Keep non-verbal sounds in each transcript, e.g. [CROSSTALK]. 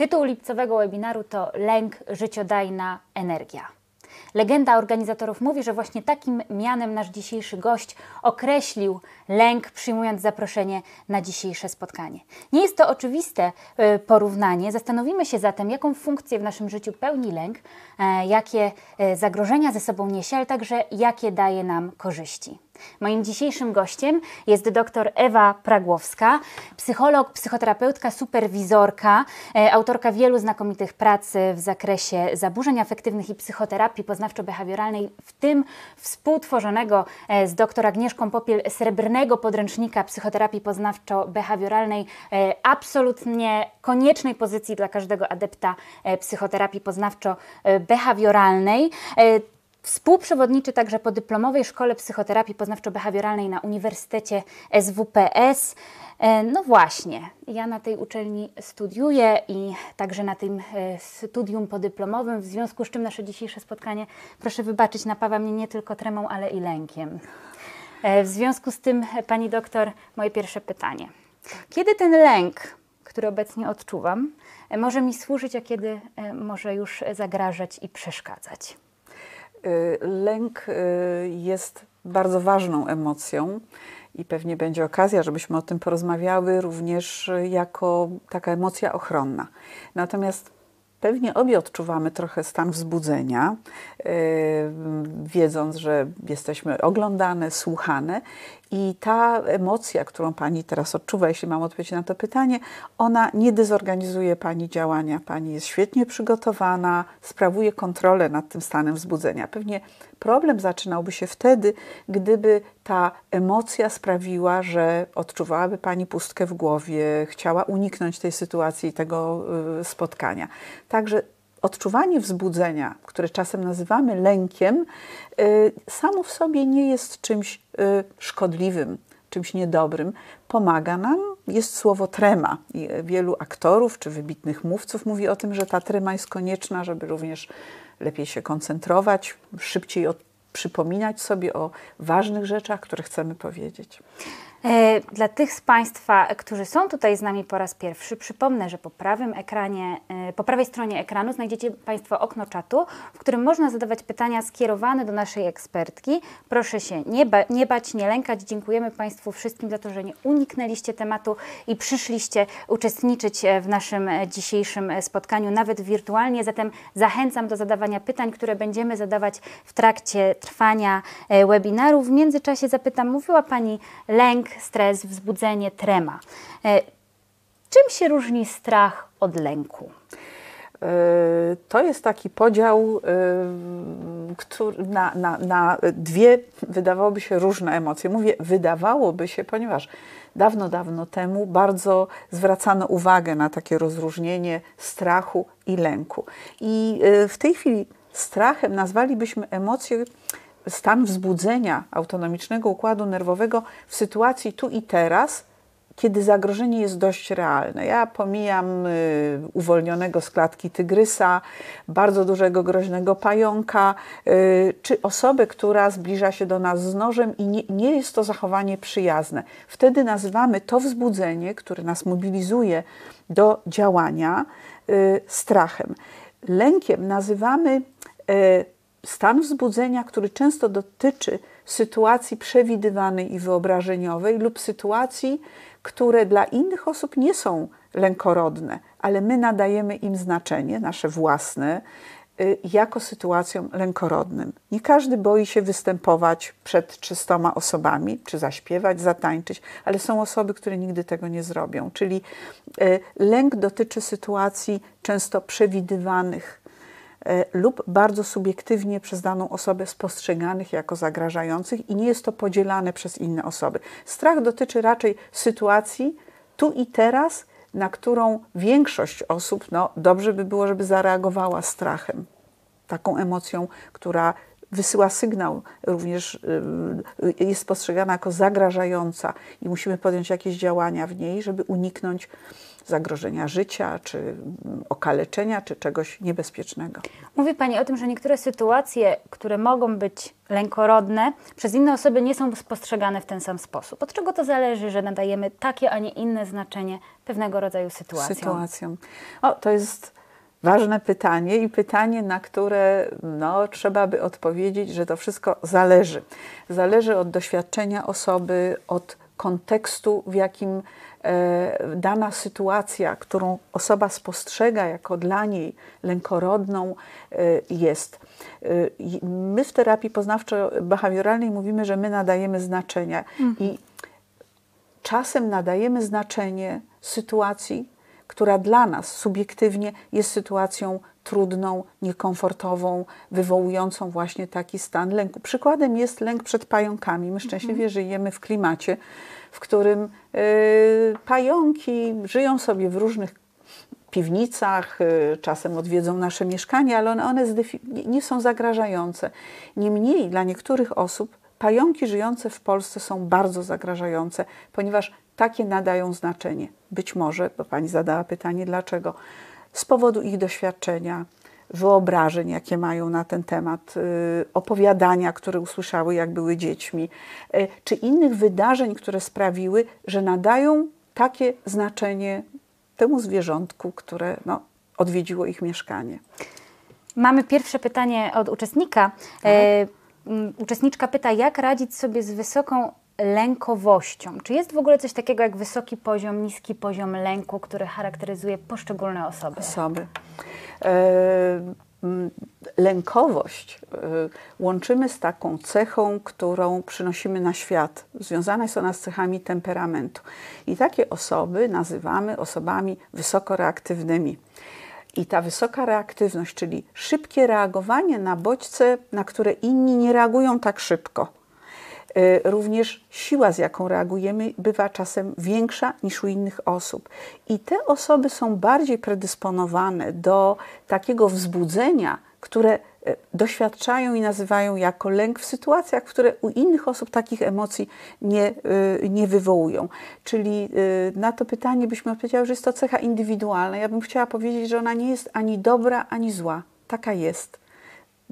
Tytuł lipcowego webinaru to Lęk, życiodajna energia. Legenda organizatorów mówi, że właśnie takim mianem nasz dzisiejszy gość określił lęk, przyjmując zaproszenie na dzisiejsze spotkanie. Nie jest to oczywiste e, porównanie. Zastanowimy się zatem, jaką funkcję w naszym życiu pełni lęk, e, jakie e, zagrożenia ze sobą niesie, ale także jakie daje nam korzyści. Moim dzisiejszym gościem jest dr Ewa Pragłowska, psycholog, psychoterapeutka, superwizorka, e, autorka wielu znakomitych prac w zakresie zaburzeń afektywnych i psychoterapii poznawczo-behawioralnej, w tym współtworzonego e, z dr Agnieszką Popiel srebrnego podręcznika psychoterapii poznawczo-behawioralnej, e, absolutnie koniecznej pozycji dla każdego adepta psychoterapii poznawczo-behawioralnej. Współprzewodniczy także po dyplomowej Szkole Psychoterapii Poznawczo-Behawioralnej na Uniwersytecie SWPS. E, no właśnie, ja na tej uczelni studiuję i także na tym e, studium podyplomowym, w związku z czym nasze dzisiejsze spotkanie, proszę wybaczyć, napawa mnie nie tylko tremą, ale i lękiem. E, w związku z tym, pani doktor, moje pierwsze pytanie. Kiedy ten lęk, który obecnie odczuwam, może mi służyć, a kiedy może już zagrażać i przeszkadzać? Y, lęk y, jest bardzo ważną emocją i pewnie będzie okazja, żebyśmy o tym porozmawiały również jako taka emocja ochronna. Natomiast Pewnie obie odczuwamy trochę stan wzbudzenia, yy, wiedząc, że jesteśmy oglądane, słuchane, i ta emocja, którą Pani teraz odczuwa, jeśli mam odpowiedzieć na to pytanie, ona nie dezorganizuje Pani działania. Pani jest świetnie przygotowana, sprawuje kontrolę nad tym stanem wzbudzenia. Pewnie problem zaczynałby się wtedy, gdyby ta emocja sprawiła, że odczuwałaby Pani pustkę w głowie, chciała uniknąć tej sytuacji i tego y, spotkania. Także odczuwanie wzbudzenia, które czasem nazywamy lękiem, y, samo w sobie nie jest czymś y, szkodliwym, czymś niedobrym. Pomaga nam, jest słowo trema. I wielu aktorów czy wybitnych mówców mówi o tym, że ta trema jest konieczna, żeby również lepiej się koncentrować, szybciej przypominać sobie o ważnych rzeczach, które chcemy powiedzieć. E, dla tych z Państwa, którzy są tutaj z nami po raz pierwszy, przypomnę, że po prawym ekranie, e, po prawej stronie ekranu znajdziecie Państwo okno czatu, w którym można zadawać pytania skierowane do naszej ekspertki. Proszę się nie, ba nie bać, nie lękać. Dziękujemy Państwu wszystkim za to, że nie uniknęliście tematu i przyszliście uczestniczyć e, w naszym dzisiejszym spotkaniu, nawet wirtualnie. Zatem zachęcam do zadawania pytań, które będziemy zadawać w trakcie trwania webinaru. W międzyczasie zapytam, mówiła Pani lęk, stres, wzbudzenie, trema. E, czym się różni strach od lęku? E, to jest taki podział e, na, na, na dwie, wydawałoby się, różne emocje. Mówię, wydawałoby się, ponieważ dawno, dawno temu bardzo zwracano uwagę na takie rozróżnienie strachu i lęku. I w tej chwili strachem nazwalibyśmy emocje, stan wzbudzenia autonomicznego układu nerwowego w sytuacji tu i teraz, kiedy zagrożenie jest dość realne. Ja pomijam y, uwolnionego z klatki tygrysa, bardzo dużego groźnego pająka, y, czy osobę, która zbliża się do nas z nożem i nie, nie jest to zachowanie przyjazne. Wtedy nazywamy to wzbudzenie, które nas mobilizuje do działania, y, strachem. Lękiem nazywamy stan wzbudzenia, który często dotyczy sytuacji przewidywanej i wyobrażeniowej lub sytuacji, które dla innych osób nie są lękorodne, ale my nadajemy im znaczenie, nasze własne, y, jako sytuacjom lękorodnym. Nie każdy boi się występować przed trzystoma osobami, czy zaśpiewać, zatańczyć, ale są osoby, które nigdy tego nie zrobią. Czyli y, lęk dotyczy sytuacji często przewidywanych, lub bardzo subiektywnie przez daną osobę spostrzeganych jako zagrażających i nie jest to podzielane przez inne osoby. Strach dotyczy raczej sytuacji tu i teraz, na którą większość osób, no dobrze by było, żeby zareagowała strachem, taką emocją, która wysyła sygnał, również y, jest postrzegana jako zagrażająca i musimy podjąć jakieś działania w niej, żeby uniknąć zagrożenia życia, czy okaleczenia, czy czegoś niebezpiecznego. Mówi Pani o tym, że niektóre sytuacje, które mogą być lękorodne, przez inne osoby nie są postrzegane w ten sam sposób. Od czego to zależy, że nadajemy takie, a nie inne znaczenie pewnego rodzaju sytuacjom? Sytuacją. O, to jest ważne pytanie i pytanie, na które no, trzeba by odpowiedzieć, że to wszystko zależy. Zależy od doświadczenia osoby, od kontekstu, w jakim dana sytuacja, którą osoba spostrzega jako dla niej lękorodną, e, jest. E, my w terapii poznawczo-behawioralnej mówimy, że my nadajemy znaczenia mhm. i czasem nadajemy znaczenie sytuacji, która dla nas subiektywnie jest sytuacją trudną, niekomfortową, wywołującą właśnie taki stan lęku. Przykładem jest lęk przed pająkami. My szczęśliwie mhm. żyjemy w klimacie, w którym y, pająki żyją sobie w różnych piwnicach, y, czasem odwiedzą nasze mieszkania, ale one, one nie są zagrażające. Niemniej dla niektórych osób pająki żyjące w Polsce są bardzo zagrażające, ponieważ takie nadają znaczenie. Być może, bo pani zadała pytanie, dlaczego? Z powodu ich doświadczenia, wyobrażeń, jakie mają na ten temat, y, opowiadania, które usłyszały, jak były dziećmi, y, czy innych wydarzeń, które sprawiły, że nadają takie znaczenie temu zwierzątku, które no, odwiedziło ich mieszkanie. Mamy pierwsze pytanie od uczestnika. E, uczestniczka pyta, jak radzić sobie z wysoką lękowością. Czy jest w ogóle coś takiego jak wysoki poziom, niski poziom lęku, który charakteryzuje poszczególne osoby? Osoby. E, lękowość e, łączymy z taką cechą, którą przynosimy na świat. Związana jest ona z cechami temperamentu. I takie osoby nazywamy osobami wysoko reaktywnymi. I ta wysoka reaktywność, czyli szybkie reagowanie na bodźce, na które inni nie reagują tak szybko również siła, z jaką reagujemy, bywa czasem większa niż u innych osób. I te osoby są bardziej predysponowane do takiego wzbudzenia, które y, doświadczają i nazywają jako lęk w sytuacjach, które u innych osób takich emocji nie, y, nie wywołują. Czyli na to pytanie byśmy odpowiedziały, że jest to cecha indywidualna. Ja bym chciała powiedzieć, że ona nie jest ani dobra, ani zła. Taka jest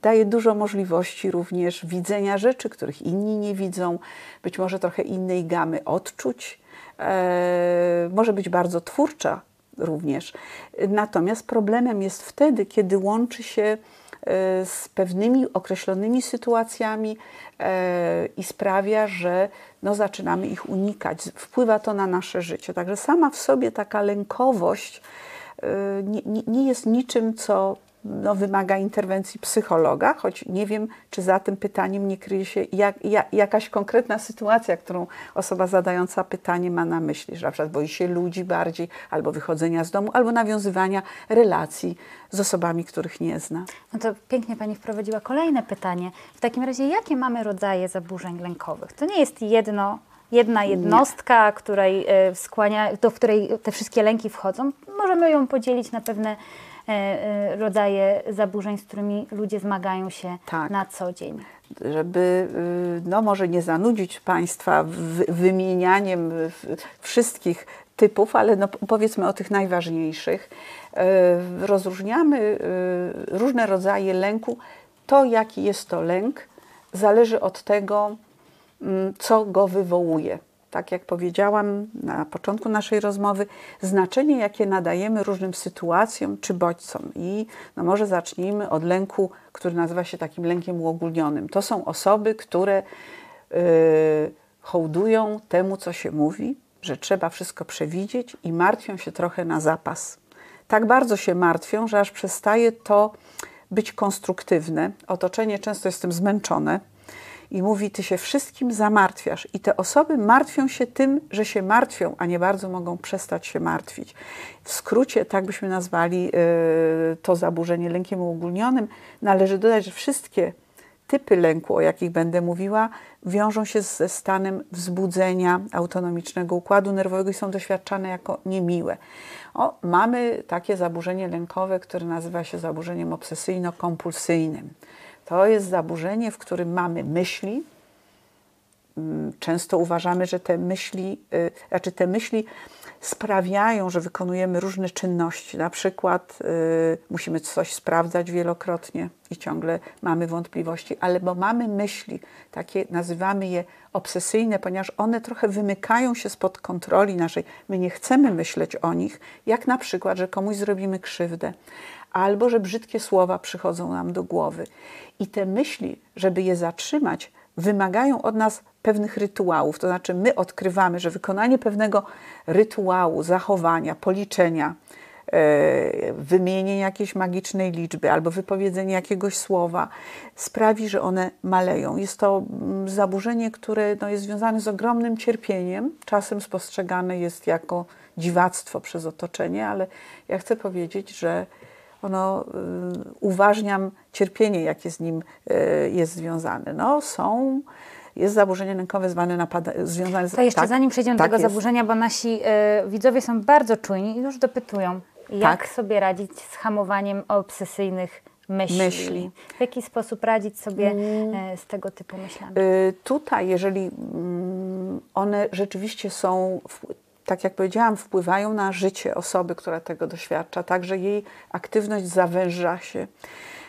daje dużo możliwości również widzenia rzeczy, których inni nie widzą, być może trochę innej gamy odczuć. E, może być bardzo twórcza również. Natomiast problemem jest wtedy, kiedy łączy się e, z pewnymi określonymi sytuacjami e, i sprawia, że no, zaczynamy ich unikać. Wpływa to na nasze życie. Także sama w sobie taka lękowość nie, nie jest niczym, co no, wymaga interwencji psychologa, choć nie wiem, czy za tym pytaniem nie kryje się jak, jak, jakaś konkretna sytuacja, którą osoba zadająca pytanie ma na myśli, że na przykład boi się ludzi bardziej, albo wychodzenia z domu, albo nawiązywania relacji z osobami, których nie zna. No to pięknie Pani wprowadziła kolejne pytanie. W takim razie, jakie mamy rodzaje zaburzeń lękowych? To nie jest jedno jedna jednostka, której e, skłania, do której te wszystkie lęki wchodzą. Możemy ją podzielić na pewne rodzaje zaburzeń, z którymi ludzie zmagają się tak. na co dzień. Żeby y, no, może nie zanudzić Państwa wymienianiem wszystkich typów, ale no, powiedzmy o tych najważniejszych. E, rozróżniamy różne rodzaje lęku. To, jaki jest to lęk, zależy od tego, mm, co go wywołuje tak jak powiedziałam na początku naszej rozmowy, znaczenie, jakie nadajemy różnym sytuacjom czy bodźcom. I no może zacznijmy od lęku, który nazywa się takim lękiem uogólnionym. To są osoby, które yy, hołdują temu, co się mówi, że trzeba wszystko przewidzieć i martwią się trochę na zapas. Tak bardzo się martwią, że aż przestaje to być konstruktywne. Otoczenie często jest tym zmęczone i mówi: Ty się wszystkim zamartwiasz. I te osoby martwią się tym, że się martwią, a nie bardzo mogą przestać się martwić. W skrócie, tak byśmy nazwali y, to zaburzenie lękiem uogólnionym, należy dodać, że wszystkie typy lęku, o jakich będę mówiła, wiążą się ze stanem wzbudzenia autonomicznego układu nerwowego i są doświadczane jako niemiłe. O, mamy takie zaburzenie lękowe, które nazywa się zaburzeniem obsesyjno-kompulsyjnym. To jest zaburzenie, w którym mamy myśli, mm, często uważamy, że te myśli, y, znaczy te myśli sprawiają, że wykonujemy różne czynności. Na przykład y, musimy coś sprawdzać wielokrotnie i ciągle mamy wątpliwości, ale bo mamy myśli, takie nazywamy je obsesyjne, ponieważ one trochę wymykają się spod kontroli naszej. My nie chcemy myśleć o nich, jak na przykład, że komuś zrobimy krzywdę, albo że brzydkie słowa przychodzą nam do głowy. I te myśli, żeby je zatrzymać, wymagają od nas pewnych rytuałów. To znaczy, my odkrywamy, że wykonanie pewnego rytuału, zachowania, policzenia, e, wymienienie jakiejś magicznej liczby albo wypowiedzenie jakiegoś słowa sprawi, że one maleją. Jest to mm, zaburzenie, które no, jest związane z ogromnym cierpieniem, czasem spostrzegane jest jako dziwactwo przez otoczenie, ale ja chcę powiedzieć, że ono, y, uważniam cierpienie, jakie z nim y, jest związane. No, są jest zaburzenie lękowe zwane napada, związane z... To jeszcze tak, zanim przejdziemy tak do tego jest. zaburzenia, bo nasi y, widzowie są bardzo czujni i już dopytują, jak tak. sobie radzić z hamowaniem obsesyjnych myśli. myśli. W jaki sposób radzić sobie mm. z tego typu myślami? Y, tutaj, jeżeli y, one rzeczywiście są tak jak powiedziałam, wpływają na życie osoby, która tego doświadcza, także jej aktywność zawęża się.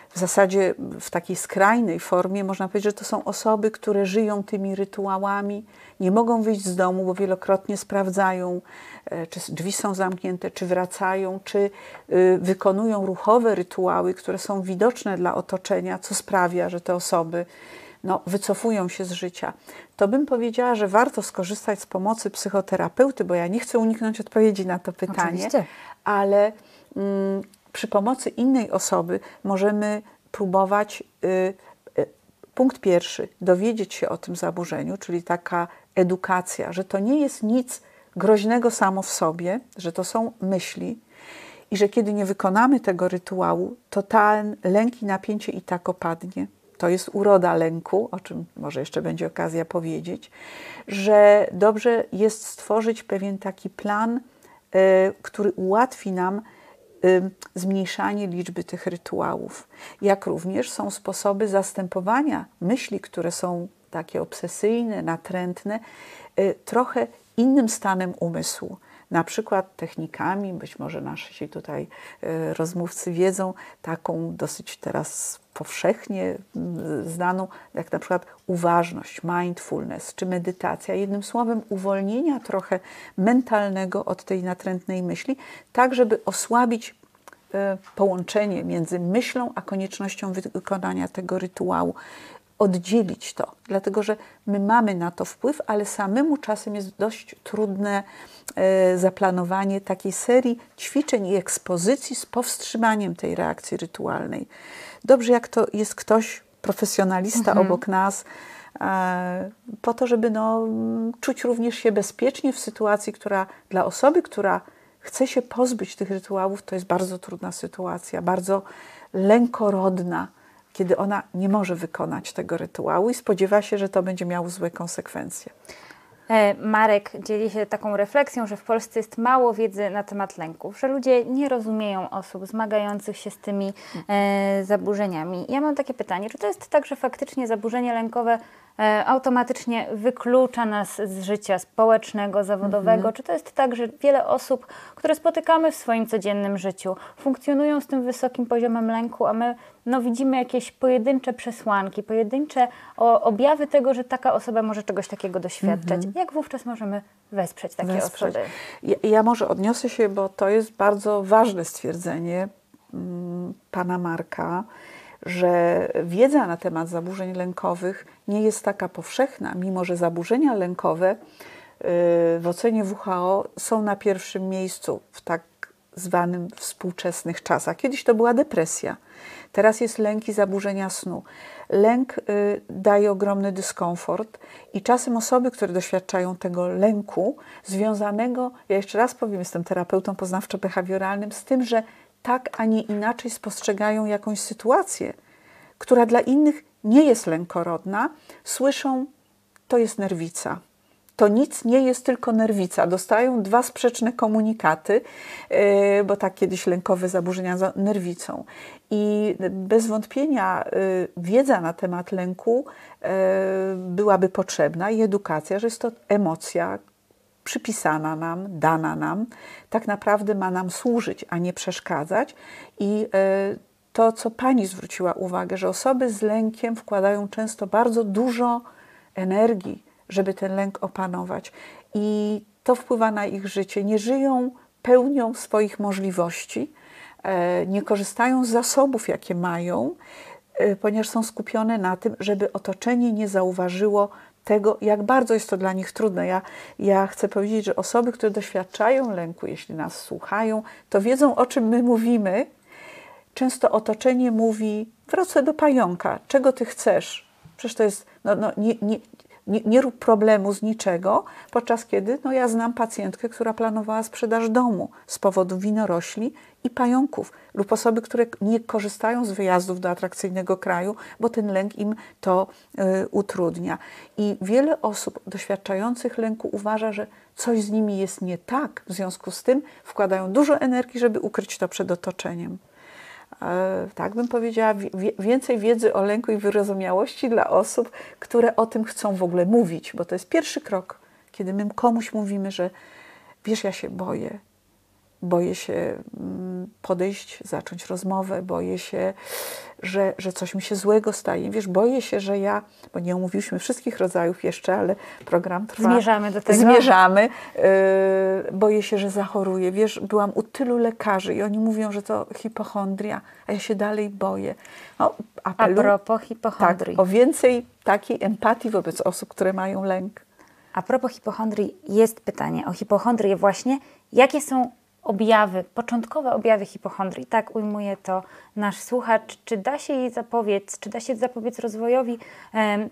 W zasadzie w takiej skrajnej formie można powiedzieć, że to są osoby, które żyją tymi rytuałami, nie mogą wyjść z domu, bo wielokrotnie sprawdzają, e, czy drzwi są zamknięte, czy wracają, czy y, wykonują ruchowe rytuały, które są widoczne dla otoczenia, co sprawia, że te osoby no, wycofują się z życia, to bym powiedziała, że warto skorzystać z pomocy psychoterapeuty, bo ja nie chcę uniknąć odpowiedzi na to pytanie, Oczywiście. ale mm, przy pomocy innej osoby możemy próbować. Y, y, punkt pierwszy, dowiedzieć się o tym zaburzeniu, czyli taka edukacja, że to nie jest nic groźnego samo w sobie, że to są myśli i że kiedy nie wykonamy tego rytuału, to ten lęk i napięcie i tak opadnie to jest uroda lęku, o czym może jeszcze będzie okazja powiedzieć, że dobrze jest stworzyć pewien taki plan, e, który ułatwi nam e, zmniejszanie liczby tych rytuałów. Jak również są sposoby zastępowania myśli, które są takie obsesyjne, natrętne, e, trochę innym stanem umysłu na przykład technikami, być może nasi tutaj rozmówcy wiedzą, taką dosyć teraz powszechnie znaną, jak na przykład uważność, mindfulness czy medytacja. Jednym słowem, uwolnienia trochę mentalnego od tej natrętnej myśli, tak żeby osłabić e, połączenie między myślą a koniecznością wykonania tego rytuału oddzielić to, dlatego że my mamy na to wpływ, ale samemu czasem jest dość trudne e, zaplanowanie takiej serii ćwiczeń i ekspozycji z powstrzymaniem tej reakcji rytualnej. Dobrze, jak to jest ktoś, profesjonalista mhm. obok nas, e, po to, żeby no, czuć również się bezpiecznie w sytuacji, która dla osoby, która chce się pozbyć tych rytuałów, to jest bardzo trudna sytuacja, bardzo lękorodna kiedy ona nie może wykonać tego rytuału i spodziewa się, że to będzie miało złe konsekwencje. E, Marek dzieli się taką refleksją, że w Polsce jest mało wiedzy na temat lęków, że ludzie nie rozumieją osób zmagających się z tymi e, zaburzeniami. Ja mam takie pytanie, czy to jest tak, że faktycznie zaburzenie lękowe automatycznie wyklucza nas z życia społecznego, zawodowego? Mhm. Czy to jest tak, że wiele osób, które spotykamy w swoim codziennym życiu, funkcjonują z tym wysokim poziomem lęku, a my no, widzimy jakieś pojedyncze przesłanki, pojedyncze objawy tego, że taka osoba może czegoś takiego doświadczać. Mhm. Jak wówczas możemy wesprzeć takie wesprzeć. osoby? Ja, ja, może odniosę się, bo to jest bardzo ważne stwierdzenie mm, pana Marka że wiedza na temat zaburzeń lękowych nie jest taka powszechna, mimo że zaburzenia lękowe y, w ocenie WHO są na pierwszym miejscu w tak zwanym współczesnych czasach. Kiedyś to była depresja, teraz jest lęk i zaburzenia snu. Lęk y, daje ogromny dyskomfort i czasem osoby, które doświadczają tego lęku związanego, ja jeszcze raz powiem, jestem terapeutą poznawczo-behawioralnym, z tym, że tak, a nie inaczej spostrzegają jakąś sytuację, która dla innych nie jest lękorodna, słyszą, to jest nerwica, to nic nie jest tylko nerwica. Dostają dwa sprzeczne komunikaty, yy, bo tak kiedyś lękowe zaburzenia za nerwicą. I bez wątpienia yy, wiedza na temat lęku yy, byłaby potrzebna i edukacja, że jest to emocja, przypisana nam, dana nam, tak naprawdę ma nam służyć, a nie przeszkadzać. I to, co Pani zwróciła uwagę, że osoby z lękiem wkładają często bardzo dużo energii, żeby ten lęk opanować. I to wpływa na ich życie. Nie żyją pełnią swoich możliwości, e, nie korzystają z zasobów, jakie mają, e, ponieważ są skupione na tym, żeby otoczenie nie zauważyło tego, jak bardzo jest to dla nich trudne. Ja, ja chcę powiedzieć, że osoby, które doświadczają lęku, jeśli nas słuchają, to wiedzą, o czym my mówimy. Często otoczenie mówi: wrócę do pająka, czego ty chcesz? Przecież to jest, no, no, nie, nie, nie, nie rób problemu z niczego, podczas kiedy no ja znam pacjentkę, która planowała sprzedaż domu z powodu winorośli i pająków, lub osoby, które nie korzystają z wyjazdów do atrakcyjnego kraju, bo ten lęk im to y, utrudnia. I wiele osób doświadczających lęku uważa, że coś z nimi jest nie tak, w związku z tym wkładają dużo energii, żeby ukryć to przed otoczeniem. E, tak bym powiedziała, więcej wiedzy o lęku i wyrozumiałości dla osób, które o tym chcą w ogóle mówić, bo to jest pierwszy krok, kiedy my komuś mówimy, że wiesz, ja się boję, boję się mm, podejść, zacząć rozmowę, boję się, że, że coś mi się złego staje. Wiesz, boję się, że ja, bo nie omówiliśmy wszystkich rodzajów jeszcze, ale program trwa. Zmierzamy do tego. Zmierzamy. Yy, boję się, że zachoruję. Wiesz, byłam u tylu lekarzy i oni mówią, że to hipochondria, a ja się dalej boję. No, apelu, a propos hipochondrii. Tak, o więcej takiej empatii wobec osób, które mają lęk. A propos hipochondrii jest pytanie o hipochondrię właśnie. Jakie są objawy, początkowe objawy hipochondrii. Tak ujmuje to nasz słuchacz. Czy da się jej zapobiec, czy da się zapobiec rozwojowi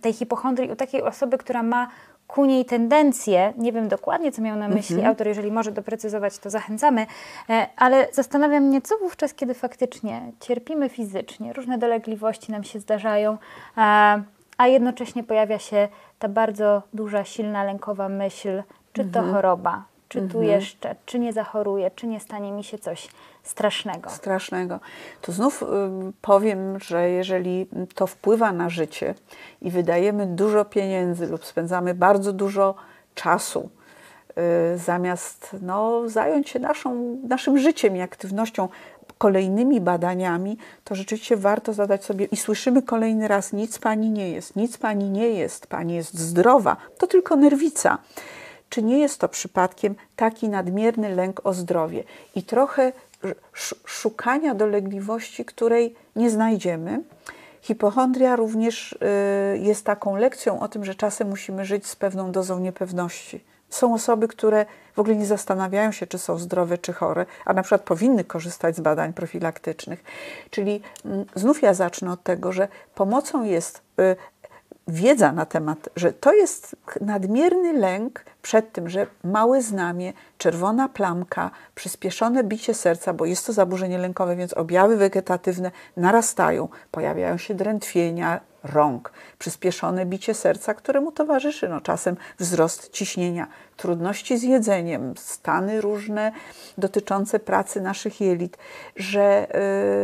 tej hipochondrii u takiej osoby, która ma ku niej tendencję, nie wiem dokładnie, co miał na myśli mhm. autor, jeżeli może doprecyzować, to zachęcamy, e, ale zastanawiam mnie, co wówczas, kiedy faktycznie cierpimy fizycznie, różne dolegliwości nam się zdarzają, a jednocześnie pojawia się ta bardzo duża, silna, lękowa myśl, czy to mhm. choroba, czy tu mhm. jeszcze, czy nie zachoruję, czy nie stanie mi się coś strasznego. Strasznego. To znów y, powiem, że jeżeli to wpływa na życie i wydajemy dużo pieniędzy lub spędzamy bardzo dużo czasu, y, zamiast no, zająć się naszą, naszym życiem i aktywnością, kolejnymi badaniami, to rzeczywiście warto zadać sobie i słyszymy kolejny raz: nic pani nie jest, nic pani nie jest, pani jest zdrowa, to tylko nerwica czy nie jest to przypadkiem taki nadmierny lęk o zdrowie i trochę szukania dolegliwości, której nie znajdziemy. Hipochondria również y, jest taką lekcją o tym, że czasem musimy żyć z pewną dozą niepewności. Są osoby, które w ogóle nie zastanawiają się, czy są zdrowe, czy chore, a na przykład powinny korzystać z badań profilaktycznych. Czyli znów ja zacznę od tego, że pomocą jest y, wiedza na temat, że to jest nadmierny lęk przed tym, że małe znamie, czerwona plamka, przyspieszone bicie serca, bo jest to zaburzenie lękowe, więc objawy wegetatywne narastają, pojawiają się drętwienia, rąk, przyspieszone bicie serca, któremu towarzyszy no, czasem wzrost ciśnienia, trudności z jedzeniem, stany różne dotyczące pracy naszych jelit, że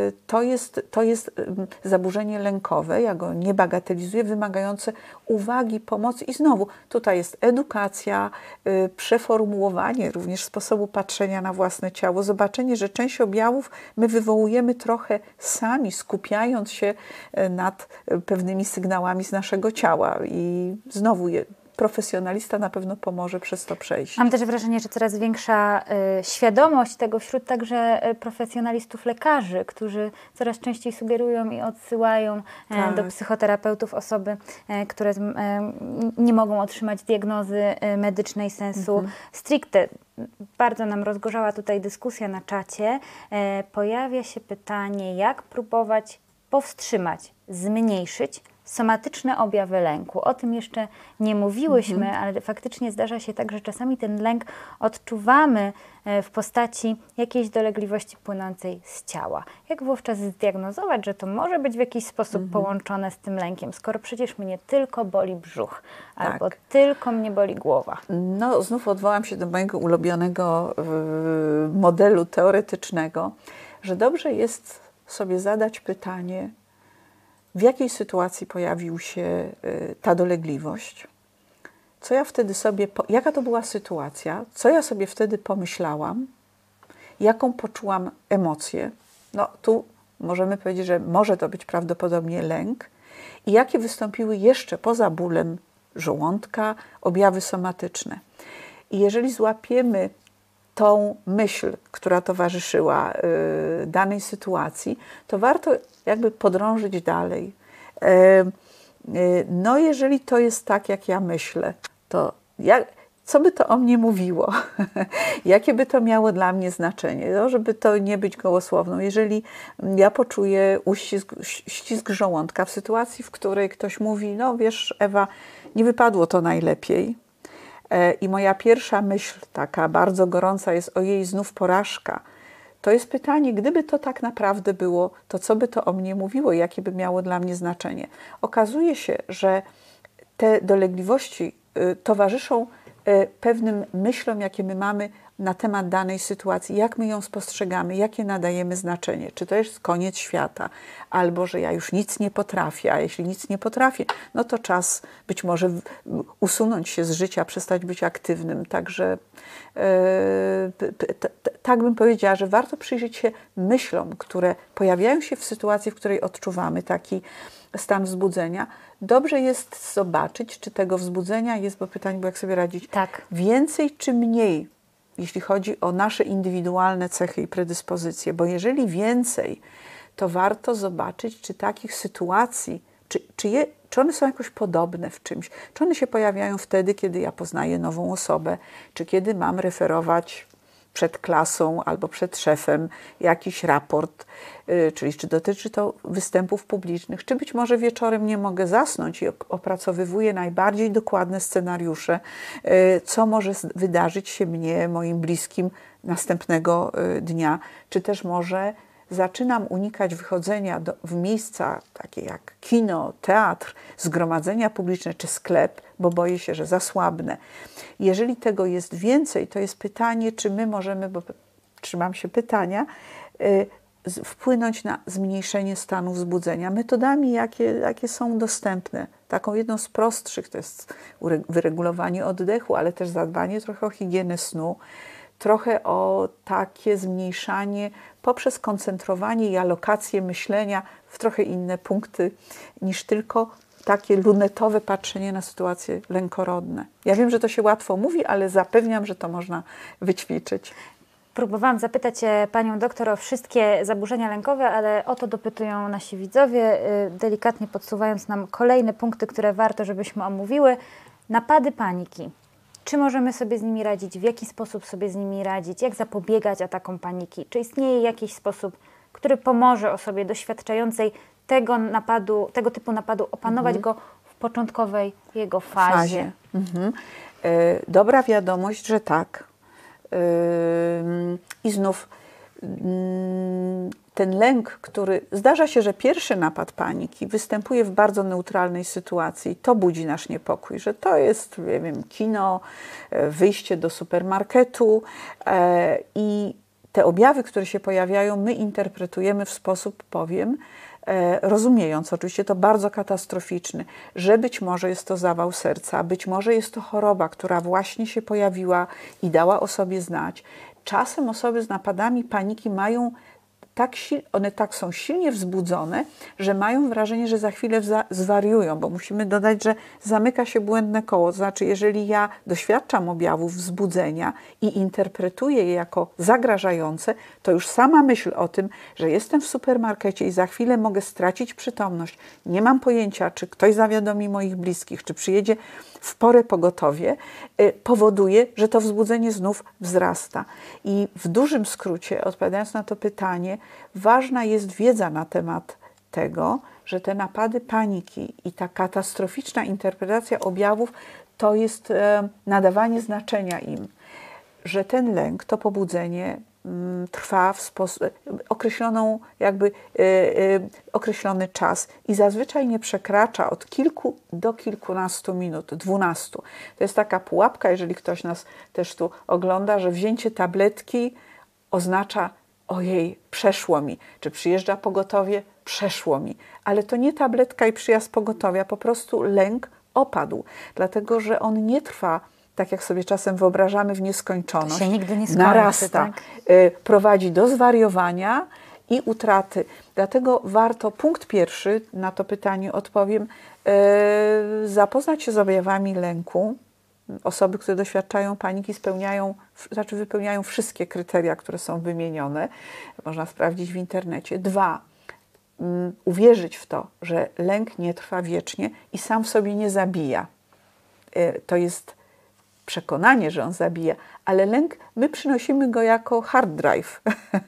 y, to, jest, to jest y, zaburzenie lękowe, ja go nie bagatelizuję, wymagające uwagi, pomocy. I znowu tutaj jest edukacja, y, przeformułowanie również sposobu patrzenia na własne ciało, zobaczenie, że część objawów my wywołujemy trochę sami, skupiając się nad pewnymi sygnałami z naszego ciała. I znowu profesjonalista na pewno pomoże przez to przejść. Mam też wrażenie, że coraz większa y, świadomość tego wśród także y, profesjonalistów lekarzy, którzy coraz częściej sugerują i odsyłają y, tak. do psychoterapeutów osoby, które nie mogą otrzymać diagnozy medycznej sensu mhm. stricte. Bardzo nam rozgorzała tutaj dyskusja na czacie. Pojawia się pytanie, jak próbować powstrzymać, zmniejszyć somatyczne objawy lęku. O tym jeszcze nie mówiłyśmy, mhm. ale faktycznie zdarza się tak, że czasami ten lęk odczuwamy e, w postaci jakiejś dolegliwości płynącej z ciała. Jak wówczas zdiagnozować, że to może być w jakiś sposób mhm. połączone z tym lękiem, skoro przecież mnie tylko boli brzuch tak. albo tylko mnie boli głowa? No, znów odwołam się do mojego ulubionego modelu teoretycznego, że dobrze jest sobie zadać pytanie, w jakiej sytuacji pojawił się y, ta dolegliwość, co ja wtedy sobie, jaka to była sytuacja, co ja sobie wtedy pomyślałam, jaką poczułam emocję. No tu możemy powiedzieć, że może to być prawdopodobnie lęk i jakie wystąpiły jeszcze poza bólem żołądka objawy somatyczne. I jeżeli złapiemy tą myśl, która towarzyszyła y, danej sytuacji, to warto jakby podrążyć dalej. E, e, no, jeżeli to jest tak, jak ja myślę, to jak, co by to o mnie mówiło? [LAUGHS] Jakie by to miało dla mnie znaczenie? No, żeby to nie być gołosłowną. Jeżeli ja poczuję uścisk, ścisk żołądka w sytuacji, w której ktoś mówi, no wiesz, Ewa, nie wypadło to najlepiej, I moja pierwsza myśl, taka bardzo gorąca, jest o jej znów porażka. To jest pytanie, gdyby to tak naprawdę było, to co by to o mnie mówiło, jakie by miało dla mnie znaczenie? Okazuje się, że te dolegliwości y, towarzyszą y, pewnym myślom, jakie my mamy na temat danej sytuacji, jak my ją spostrzegamy, jakie nadajemy znaczenie. Czy to jest koniec świata, albo że ja już nic nie potrafię, a jeśli nic nie potrafię, no to czas być może usunąć się z życia, przestać być aktywnym. Także e, tak bym powiedziała, że warto przyjrzeć się myślom, które pojawiają się w sytuacji, w której odczuwamy taki stan wzbudzenia. Dobrze jest zobaczyć, czy tego wzbudzenia jest, bo pytanie było, jak sobie radzić, tak. więcej czy mniej jeśli chodzi o nasze indywidualne cechy i predyspozycje, bo jeżeli więcej, to warto zobaczyć, czy takich sytuacji, czy, czy, je, czy one są jakoś podobne w czymś, czy one się pojawiają wtedy, kiedy ja poznaję nową osobę, czy kiedy mam referować przed klasą albo przed szefem jakiś raport, y, czyli czy dotyczy to występów publicznych, czy być może wieczorem nie mogę zasnąć i opracowywuję najbardziej dokładne scenariusze, y, co może wydarzyć się mnie, moim bliskim następnego y, dnia, czy też może zaczynam unikać wychodzenia do, w miejsca takie jak kino, teatr, zgromadzenia publiczne czy sklep, bo boję się, że zasłabnę. Jeżeli tego jest więcej, to jest pytanie, czy my możemy, bo trzymam się pytania, y, wpłynąć na zmniejszenie stanu wzbudzenia metodami, jakie, jakie są dostępne. Taką jedną z prostszych to jest wyregulowanie oddechu, ale też zadbanie trochę o higienę snu, trochę o takie zmniejszanie poprzez koncentrowanie i alokację myślenia w trochę inne punkty niż tylko takie lunetowe patrzenie na sytuacje lękorodne. Ja wiem, że to się łatwo mówi, ale zapewniam, że to można wyćwiczyć. Próbowałam zapytać panią doktor o wszystkie zaburzenia lękowe, ale o to dopytują nasi widzowie, y, delikatnie podsuwając nam kolejne punkty, które warto, żebyśmy omówiły. Napady paniki. Czy możemy sobie z nimi radzić? W jaki sposób sobie z nimi radzić? Jak zapobiegać atakom paniki? Czy istnieje jakiś sposób, który pomoże osobie doświadczającej tego napadu, tego typu napadu opanować mhm. go w początkowej jego fazie? fazie. Mhm. E, dobra wiadomość, że tak. E, I znów mm, ten lęk, który zdarza się, że pierwszy napad paniki występuje w bardzo neutralnej sytuacji, to budzi nasz niepokój, że to jest, nie wiem, kino, e, wyjście do supermarketu e, i te objawy, które się pojawiają, my interpretujemy w sposób, powiem, e, rozumiejąc oczywiście to bardzo katastroficzny, że być może jest to zawał serca, być może jest to choroba, która właśnie się pojawiła i dała o sobie znać. Czasem osoby z napadami paniki mają tak one tak są silnie wzbudzone, że mają wrażenie, że za chwilę zwariują, bo musimy dodać, że zamyka się błędne koło. To znaczy, jeżeli ja doświadczam objawów wzbudzenia i interpretuję je jako zagrażające, to już sama myśl o tym, że jestem w supermarkecie i za chwilę mogę stracić przytomność, nie mam pojęcia, czy ktoś zawiadomi moich bliskich, czy przyjedzie w porę pogotowie, y, powoduje, że to wzbudzenie znów wzrasta. I w dużym skrócie, odpowiadając na to pytanie, ważna jest wiedza na temat tego, że te napady paniki i ta katastroficzna interpretacja objawów to jest e, nadawanie znaczenia im, że ten lęk, to pobudzenie mm, trwa w określoną, jakby e, e, określony czas i zazwyczaj nie przekracza od kilku do kilkunastu minut, dwunastu. To jest taka pułapka, jeżeli ktoś nas też tu ogląda, że wzięcie tabletki oznacza ojej, przeszło mi, czy przyjeżdża pogotowie, przeszło mi. Ale to nie tabletka i przyjazd pogotowia, po prostu lęk opadł, dlatego że on nie trwa tak jak sobie czasem wyobrażamy w nieskończoność. To się nigdy nie skończy, narasta, tak? y, prowadzi do zwariowania i utraty. Dlatego warto, punkt pierwszy, na to pytanie odpowiem, y, zapoznać się z objawami lęku. Osoby, które doświadczają paniki, spełniają, znaczy wypełniają wszystkie kryteria, które są wymienione. Można sprawdzić w internecie. Dwa, Mm, uwierzyć w to, że lęk nie trwa wiecznie i sam w sobie nie zabija. E, to jest przekonanie, że on zabija, ale lęk, my przynosimy go jako hard drive.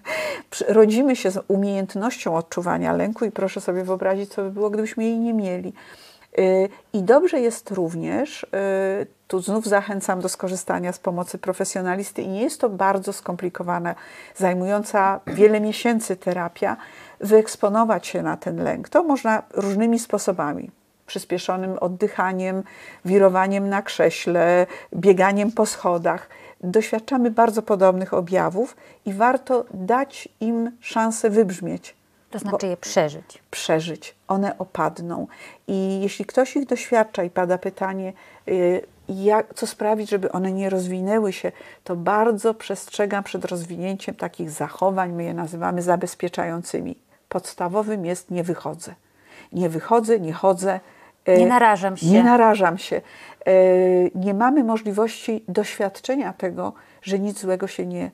[LAUGHS] Rodzimy się z umiejętnością odczuwania lęku i proszę sobie wyobrazić, co by było, gdybyśmy jej nie mieli. I dobrze jest również, e, tu znów zachęcam do skorzystania z pomocy profesjonalisty, i nie jest to bardzo skomplikowana, zajmująca wiele miesięcy terapia, wyeksponować się na ten lęk. To można różnymi sposobami. Przyspieszonym oddychaniem, wirowaniem na krześle, bieganiem po schodach. Doświadczamy bardzo podobnych objawów i warto dać im szansę wybrzmieć. To znaczy je przeżyć. Przeżyć. One opadną. I jeśli ktoś ich doświadcza i pada pytanie, y, jak, co sprawić, żeby one nie rozwinęły się, to bardzo przestrzegam przed rozwinięciem takich zachowań, my je nazywamy zabezpieczającymi podstawowym jest nie wychodzę. Nie wychodzę, nie chodzę. E, nie narażam się. Nie narażam się. E, nie mamy możliwości doświadczenia tego, że nic złego się nie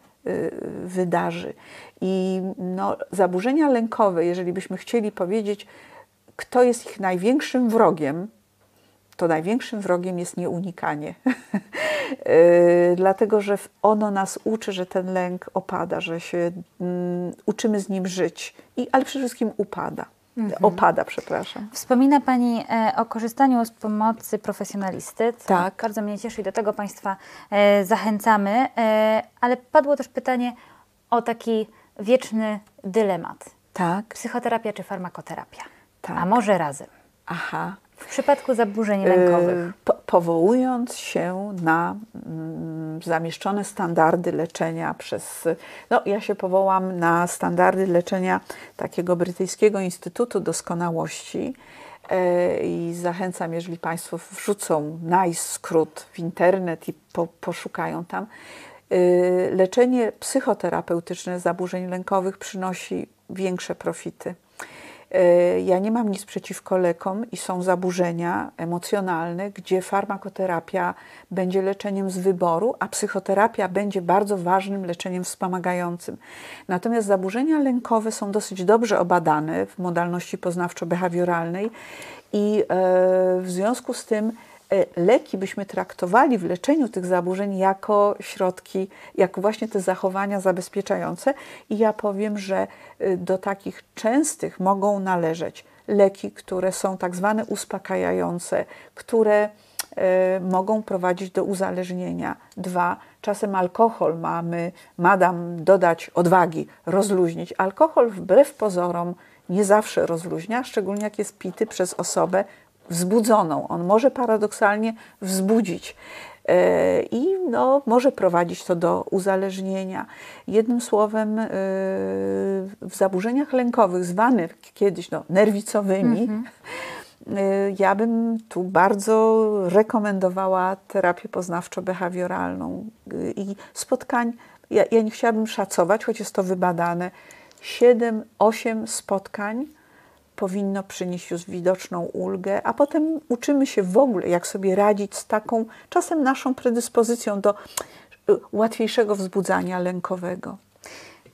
wydarzy. I no, zaburzenia lękowe, jeżeli byśmy chcieli powiedzieć, kto jest ich największym wrogiem, to największym wrogiem jest nieunikanie. [LAUGHS] Dlatego, że ono nas uczy, że ten lęk opada, że się um, uczymy z nim żyć, I, ale przede wszystkim upada. Mhm. Opada, przepraszam. Wspomina Pani e, o korzystaniu z pomocy profesjonalisty. tak. Bardzo mnie cieszy i do tego Państwa e, zachęcamy. E, ale padło też pytanie o taki wieczny dylemat. Tak. Psychoterapia czy farmakoterapia? Tak. A może razem? Aha. W przypadku zaburzeń lękowych. Po, powołując się na mm, zamieszczone standardy leczenia przez. No, ja się powołam na standardy leczenia takiego brytyjskiego Instytutu Doskonałości. E, I zachęcam, jeżeli Państwo wrzucą NICE skrót w internet i po, poszukają tam. E, leczenie psychoterapeutyczne zaburzeń lękowych przynosi większe profity. E, ja nie mam nic przeciwko lekom i są zaburzenia emocjonalne, gdzie farmakoterapia będzie leczeniem z wyboru, a psychoterapia będzie bardzo ważnym leczeniem wspomagającym. Natomiast zaburzenia lękowe są dosyć dobrze obadane w modalności poznawczo-behawioralnej i e, w związku z tym leki byśmy traktowali w leczeniu tych zaburzeń jako środki, jako właśnie te zachowania zabezpieczające. I ja powiem, że e, do takich częstych mogą należeć leki, które są tak zwane uspokajające, które e, mogą prowadzić do uzależnienia. Dwa, czasem alkohol mamy, ma nam dodać odwagi, rozluźnić. Alkohol wbrew pozorom nie zawsze rozluźnia, szczególnie jak jest pity przez osobę wzbudzoną. On może paradoksalnie wzbudzić e, i no, może prowadzić to do uzależnienia. Jednym słowem, e, w zaburzeniach lękowych, zwanych kiedyś no, nerwicowymi, mm -hmm. ja bym tu bardzo rekomendowała terapię poznawczo-behawioralną i spotkań. Ja, ja nie chciałabym szacować, choć jest to wybadane. 7-8 spotkań powinno przynieść już widoczną ulgę, a potem uczymy się w ogóle, jak sobie radzić z taką czasem naszą predyspozycją do y, łatwiejszego wzbudzania lękowego.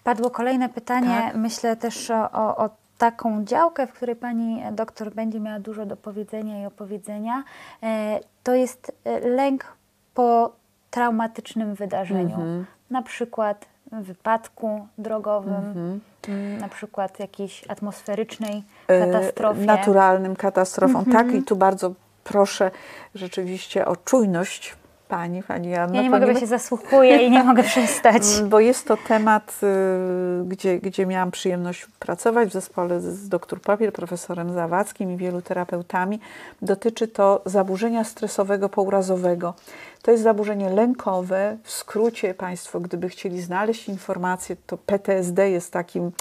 Padło kolejne pytanie, tak? myślę też o, o, taką działkę, w której pani doktor będzie miała dużo do powiedzenia i opowiedzenia. E, to jest e, lęk po traumatycznym wydarzeniu, mhm. na przykład wypadku drogowym, mhm. mm, na przykład jakiejś atmosferycznej e, katastrofie. Naturalnym katastrofą, tak. Mhm. I tu bardzo proszę rzeczywiście o czujność Pani, Pani Janno. Ja nie mogę, bo się zasłuchuję i nie mogę [LAUGHS] przestać. Bo jest to temat, y, gdzie, gdzie miałam przyjemność pracować w zespole z, dr Papier, profesorem Zawadzkim i wielu terapeutami. Dotyczy to zaburzenia stresowego pourazowego. To jest zaburzenie lękowe. W skrócie Państwo, gdyby chcieli znaleźć informacje, to PTSD jest takim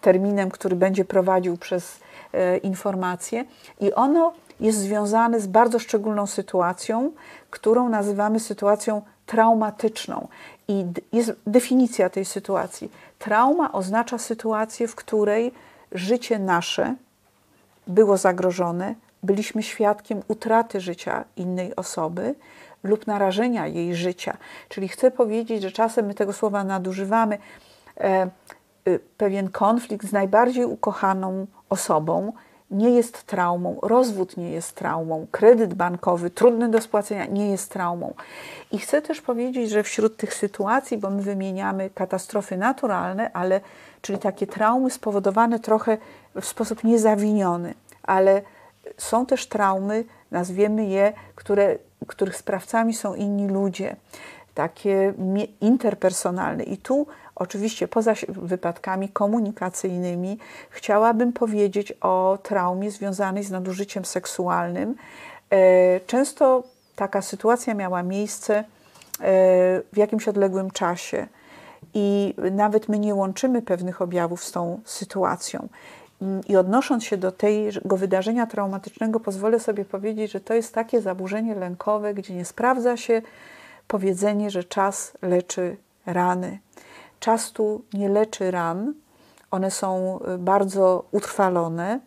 terminem, który będzie prowadził przez e, informacje. I ono jest związane z bardzo szczególną sytuacją, którą nazywamy sytuacją traumatyczną. I jest definicja tej sytuacji. Trauma oznacza sytuację, w której życie nasze było zagrożone, byliśmy świadkiem utraty życia innej osoby lub narażenia jej życia. Czyli chcę powiedzieć, że czasem my tego słowa nadużywamy. E, y, pewien konflikt z najbardziej ukochaną osobą nie jest traumą, rozwód nie jest traumą, kredyt bankowy trudny do spłacenia nie jest traumą. I chcę też powiedzieć, że wśród tych sytuacji, bo my wymieniamy katastrofy naturalne, ale czyli takie traumy spowodowane trochę w sposób niezawiniony, ale są też traumy, nazwiemy je, które, których sprawcami są inni ludzie, takie interpersonalne. I tu Oczywiście poza wypadkami komunikacyjnymi chciałabym powiedzieć o traumie związanej z nadużyciem seksualnym. E, często taka sytuacja miała miejsce e, w jakimś odległym czasie i nawet my nie łączymy pewnych objawów z tą sytuacją. I odnosząc się do tego wydarzenia traumatycznego, pozwolę sobie powiedzieć, że to jest takie zaburzenie lękowe, gdzie nie sprawdza się powiedzenie, że czas leczy rany. Czas tu nie leczy ran, one są y, bardzo utrwalone.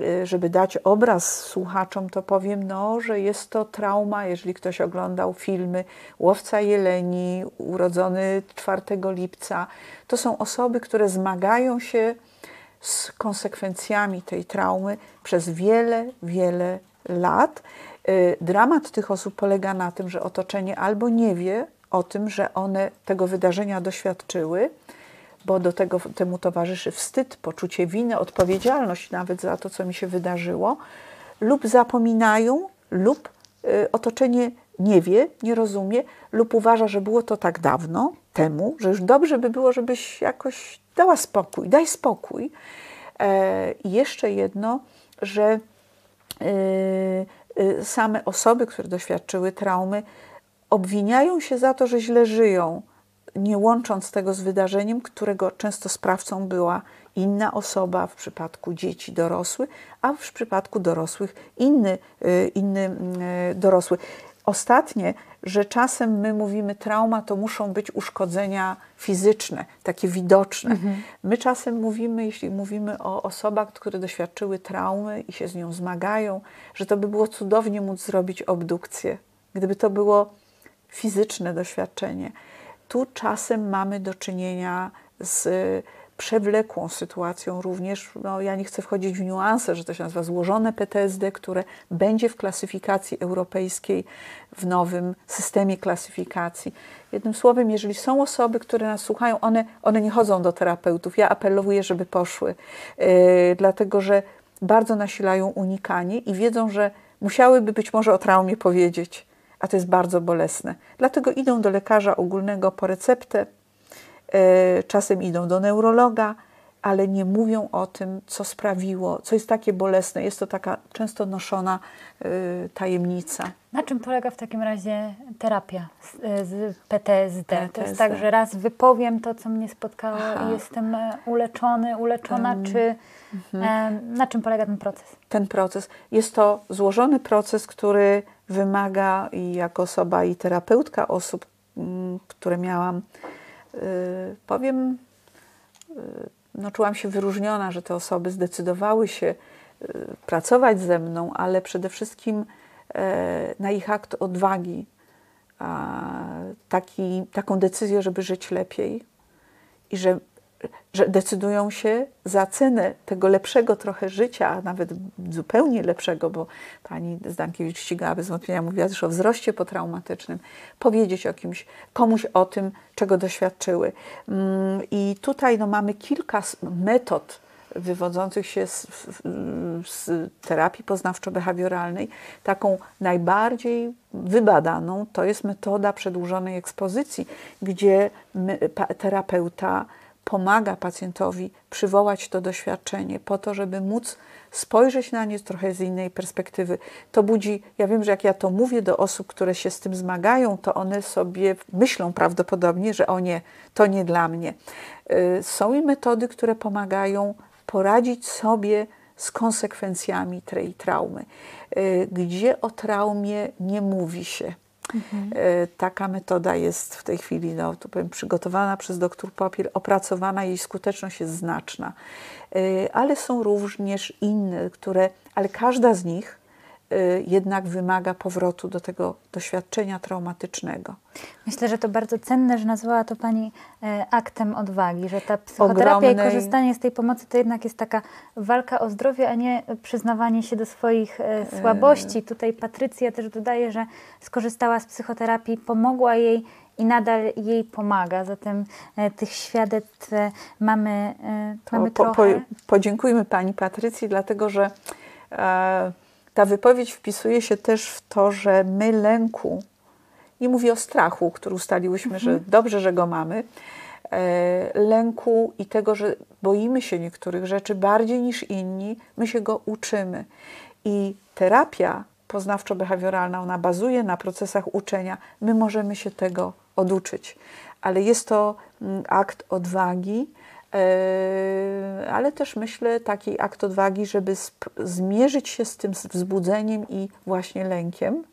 Y, żeby dać obraz słuchaczom, to powiem, no, że jest to trauma, jeżeli ktoś oglądał filmy Łowca Jeleni, urodzony 4 lipca. To są osoby, które zmagają się z konsekwencjami tej traumy przez wiele, wiele lat. Y, dramat tych osób polega na tym, że otoczenie albo nie wie, o tym, że one tego wydarzenia doświadczyły, bo do tego temu towarzyszy wstyd, poczucie winy, odpowiedzialność nawet za to, co mi się wydarzyło, lub zapominają, lub y, otoczenie nie wie, nie rozumie, lub uważa, że było to tak dawno temu, że już dobrze by było, żebyś jakoś dała spokój, daj spokój. E, I jeszcze jedno, że y, y, same osoby, które doświadczyły traumy, obwiniają się za to, że źle żyją, nie łącząc tego z wydarzeniem, którego często sprawcą była inna osoba, w przypadku dzieci dorosły, a w przypadku dorosłych inny, y, inny y, dorosły. Ostatnie, że czasem my mówimy trauma, to muszą być uszkodzenia fizyczne, takie widoczne. Mhm. My czasem mówimy, jeśli mówimy o osobach, które doświadczyły traumy i się z nią zmagają, że to by było cudownie móc zrobić obdukcję. Gdyby to było fizyczne doświadczenie. Tu czasem mamy do czynienia z przewlekłą sytuacją również. No, ja nie chcę wchodzić w niuanse, że to się nazywa złożone PTSD, które będzie w klasyfikacji europejskiej, w nowym systemie klasyfikacji. Jednym słowem, jeżeli są osoby, które nas słuchają, one, one nie chodzą do terapeutów. Ja apeluję, żeby poszły, yy, dlatego że bardzo nasilają unikanie i wiedzą, że musiałyby być może o traumie powiedzieć a to jest bardzo bolesne. Dlatego idą do lekarza ogólnego po receptę, e, czasem idą do neurologa, ale nie mówią o tym, co sprawiło, co jest takie bolesne. Jest to taka często noszona e, tajemnica. Na czym polega w takim razie terapia z, e, z PTSD? PTSD? To jest tak, że raz wypowiem to, co mnie spotkało Aha. i jestem uleczony, uleczona, um, czy mhm. na czym polega ten proces? Ten proces. Jest to złożony proces, który wymaga i jako osoba i terapeutka osób, mm, które miałam, y, powiem, y, no, czułam się wyróżniona, że te osoby zdecydowały się y, pracować ze mną, ale przede wszystkim e, na ich akt odwagi, taki, taką decyzję, żeby żyć lepiej i że że decydują się za cenę tego lepszego trochę życia, a nawet zupełnie lepszego, bo pani Zdankiewicz ścigała bez wątpienia, mówiła też o wzroście potraumatycznym, powiedzieć o kimś, komuś o tym, czego doświadczyły. Mm, I tutaj no, mamy kilka metod wywodzących się z, z terapii poznawczo-behawioralnej. Taką najbardziej wybadaną to jest metoda przedłużonej ekspozycji, gdzie terapeuta pomaga pacjentowi przywołać to doświadczenie po to, żeby móc spojrzeć na nie trochę z innej perspektywy. To budzi, ja wiem, że jak ja to mówię do osób, które się z tym zmagają, to one sobie myślą prawdopodobnie, że o nie, to nie dla mnie. Y, są i metody, które pomagają poradzić sobie z konsekwencjami tej traumy, y, gdzie o traumie nie mówi się Mhm. Taka metoda jest w tej chwili, no, tu powiem, przygotowana przez dr Popiel, opracowana, jej skuteczność jest znaczna. E, ale są również inne, które, ale każda z nich jednak wymaga powrotu do tego doświadczenia traumatycznego. Myślę, że to bardzo cenne, że nazwała to Pani e, aktem odwagi, że ta psychoterapia Ogromnej... i korzystanie z tej pomocy to jednak jest taka walka o zdrowie, a nie przyznawanie się do swoich e, e. słabości. Tutaj Patrycja też dodaje, że skorzystała z psychoterapii, pomogła jej i nadal jej pomaga. Zatem tych świadectw mamy, mamy po, trochę. Po, podziękujmy Pani Patrycji, dlatego że e, ta wypowiedź wpisuje się też w to, że my lęku, nie mówię o strachu, który ustaliłyśmy, mhm. że dobrze, że go mamy, e, lęku i tego, że boimy się niektórych rzeczy bardziej niż inni, my się go uczymy. I terapia poznawczo-behawioralna, ona bazuje na procesach uczenia, my możemy się tego oduczyć. Ale jest to mm, akt odwagi, ale też myślę taki akt odwagi, żeby zmierzyć się z tym wzbudzeniem i właśnie lękiem.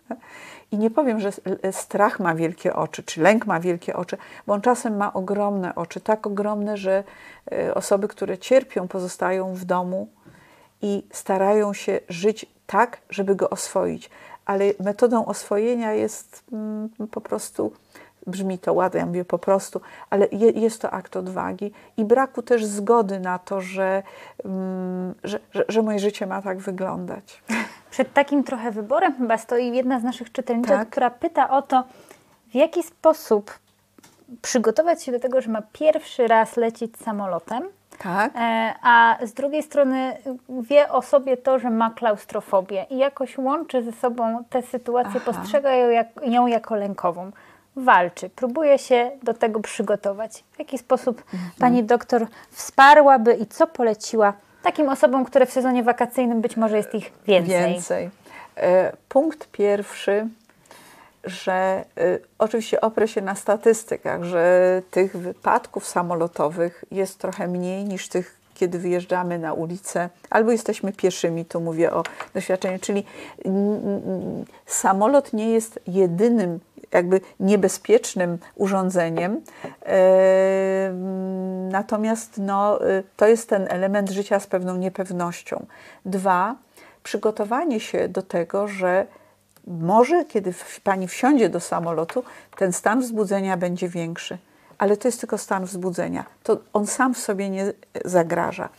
I nie powiem, że strach ma wielkie oczy, czy lęk ma wielkie oczy, bo on czasem ma ogromne oczy, tak ogromne, że yy, osoby, które cierpią, pozostają w domu i starają się żyć tak, żeby go oswoić. Ale metodą oswojenia jest mm, po prostu brzmi to ładnie, ja mówię po prostu, ale je, jest to akt odwagi i braku też zgody na to, że, mm, że, że, że, moje życie ma tak wyglądać. Przed takim trochę wyborem chyba stoi jedna z naszych czytelniczek, tak? która pyta o to, w jaki sposób przygotować się do tego, że ma pierwszy raz lecieć samolotem, tak. E, a z drugiej strony wie o sobie to, że ma klaustrofobię i jakoś łączy ze sobą tę sytuację, Aha. postrzega ją, jak, ją jako lękową walczy, próbuje się do tego przygotować. W jaki sposób mhm. pani doktor wsparłaby i co poleciła takim osobom, które w sezonie wakacyjnym być może jest ich więcej? Więcej. E, punkt pierwszy, że e, oczywiście oprę się na statystykach, że tych wypadków samolotowych jest trochę mniej niż tych kiedy wyjeżdżamy na ulicę, albo jesteśmy pieszymi, tu mówię o doświadczeniu, czyli samolot nie jest jedynym jakby niebezpiecznym urządzeniem. Natomiast no, y, to jest ten element życia z pewną niepewnością. Dwa, przygotowanie się do tego, że może kiedy pani wsiądzie do samolotu, ten stan wzbudzenia będzie większy, ale to jest tylko stan wzbudzenia. To on sam w sobie nie zagraża.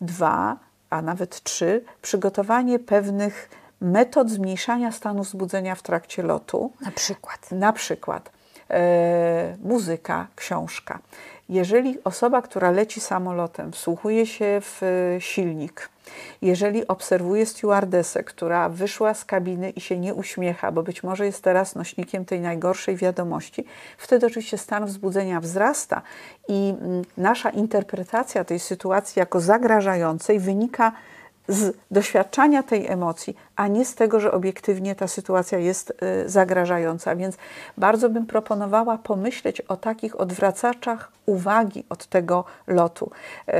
Dwa, a nawet trzy, przygotowanie pewnych metod zmniejszania stanu wzbudzenia w trakcie lotu. Na przykład. Na przykład e, muzyka, książka. Jeżeli osoba, która leci samolotem, wsłuchuje się w silnik, jeżeli obserwuje stewardesę, która wyszła z kabiny i się nie uśmiecha, bo być może jest teraz nośnikiem tej najgorszej wiadomości, wtedy oczywiście stan wzbudzenia wzrasta i mm, nasza interpretacja tej sytuacji jako zagrażającej wynika z doświadczania tej emocji, a nie z tego, że obiektywnie ta sytuacja jest y, zagrażająca. Więc bardzo bym proponowała pomyśleć o takich odwracaczach uwagi od tego lotu, e,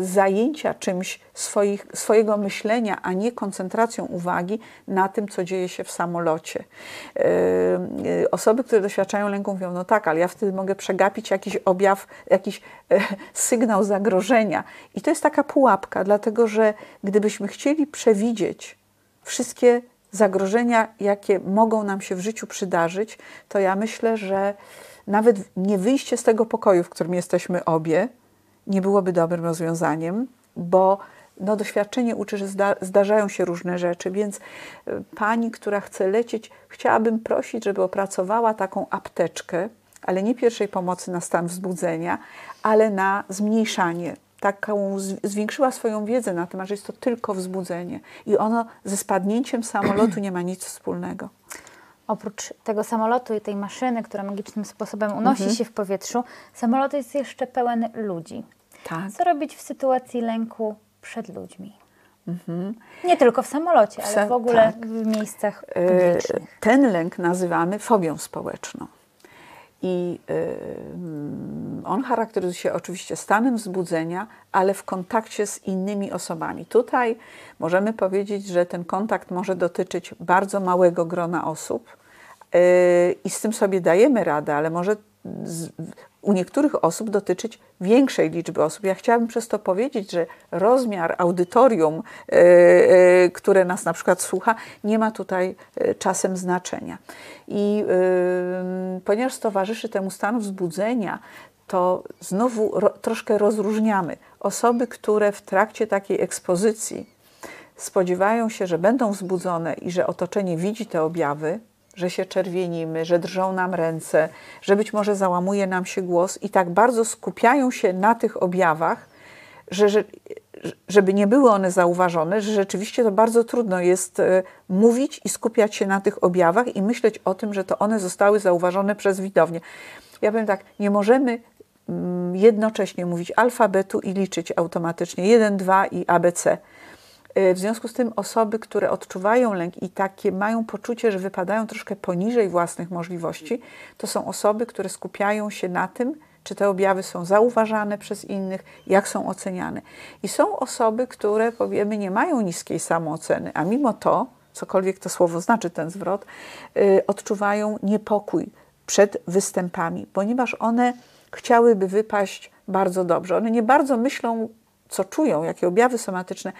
zajęcia czymś swoich, swojego myślenia, a nie koncentracją uwagi na tym, co dzieje się w samolocie. E, e, osoby, które doświadczają lęku, mówią: No tak, ale ja wtedy mogę przegapić jakiś objaw, jakiś sygnał zagrożenia. I to jest taka pułapka, dlatego że gdybyśmy chcieli przewidzieć wszystkie zagrożenia, jakie mogą nam się w życiu przydarzyć, to ja myślę, że nawet nie wyjście z tego pokoju, w którym jesteśmy obie, nie byłoby dobrym rozwiązaniem, bo no, doświadczenie uczy, że zda, zdarzają się różne rzeczy, więc y, pani, która chce lecieć, chciałabym prosić, żeby opracowała taką apteczkę, ale nie pierwszej pomocy na stan wzbudzenia, ale na zmniejszanie. Taką zwiększyła swoją wiedzę na temat, że jest to tylko wzbudzenie i ono ze spadnięciem samolotu nie ma nic wspólnego. Oprócz tego samolotu i tej maszyny, która magicznym sposobem unosi mhm. się w powietrzu, samolot jest jeszcze pełen ludzi. Tak. Co robić w sytuacji lęku przed ludźmi? Mhm. Nie tylko w samolocie, ale w ogóle tak. w miejscach e, publicznych. Ten lęk nazywamy fobią społeczną. I on charakteryzuje się oczywiście stanem wzbudzenia, ale w kontakcie z innymi osobami. Tutaj możemy powiedzieć, że ten kontakt może dotyczyć bardzo małego grona osób y, i z tym sobie dajemy radę, ale może u niektórych osób dotyczyć większej liczby osób. Ja chciałabym przez to powiedzieć, że rozmiar audytorium, e, e, które nas na przykład słucha, nie ma tutaj e, czasem znaczenia. I ponieważ towarzyszy temu stan wzbudzenia, to znowu ro, troszkę rozróżniamy osoby, które w trakcie takiej ekspozycji spodziewają się, że będą wzbudzone i że otoczenie widzi te objawy, że się czerwienimy, że drżą nam ręce, że być może załamuje nam się głos i tak bardzo skupiają się na tych objawach, że, że żeby nie były one zauważone, że rzeczywiście to bardzo trudno jest e, mówić i skupiać się na tych objawach i myśleć o tym, że to one zostały zauważone przez widownię. Ja powiem tak, nie możemy mm, jednocześnie mówić alfabetu i liczyć automatycznie 1, 2 i ABC w związku z tym osoby, które odczuwają lęk i takie mają poczucie, że wypadają troszkę poniżej własnych możliwości, to są osoby, które skupiają się na tym, czy te objawy są zauważane przez innych, jak są oceniane. I są osoby, które powiemy nie mają niskiej samooceny, a mimo to, cokolwiek to słowo znaczy ten zwrot, yy, odczuwają niepokój przed występami, ponieważ one chciałyby wypaść bardzo dobrze. One nie bardzo myślą co czują, jakie objawy somatyczne,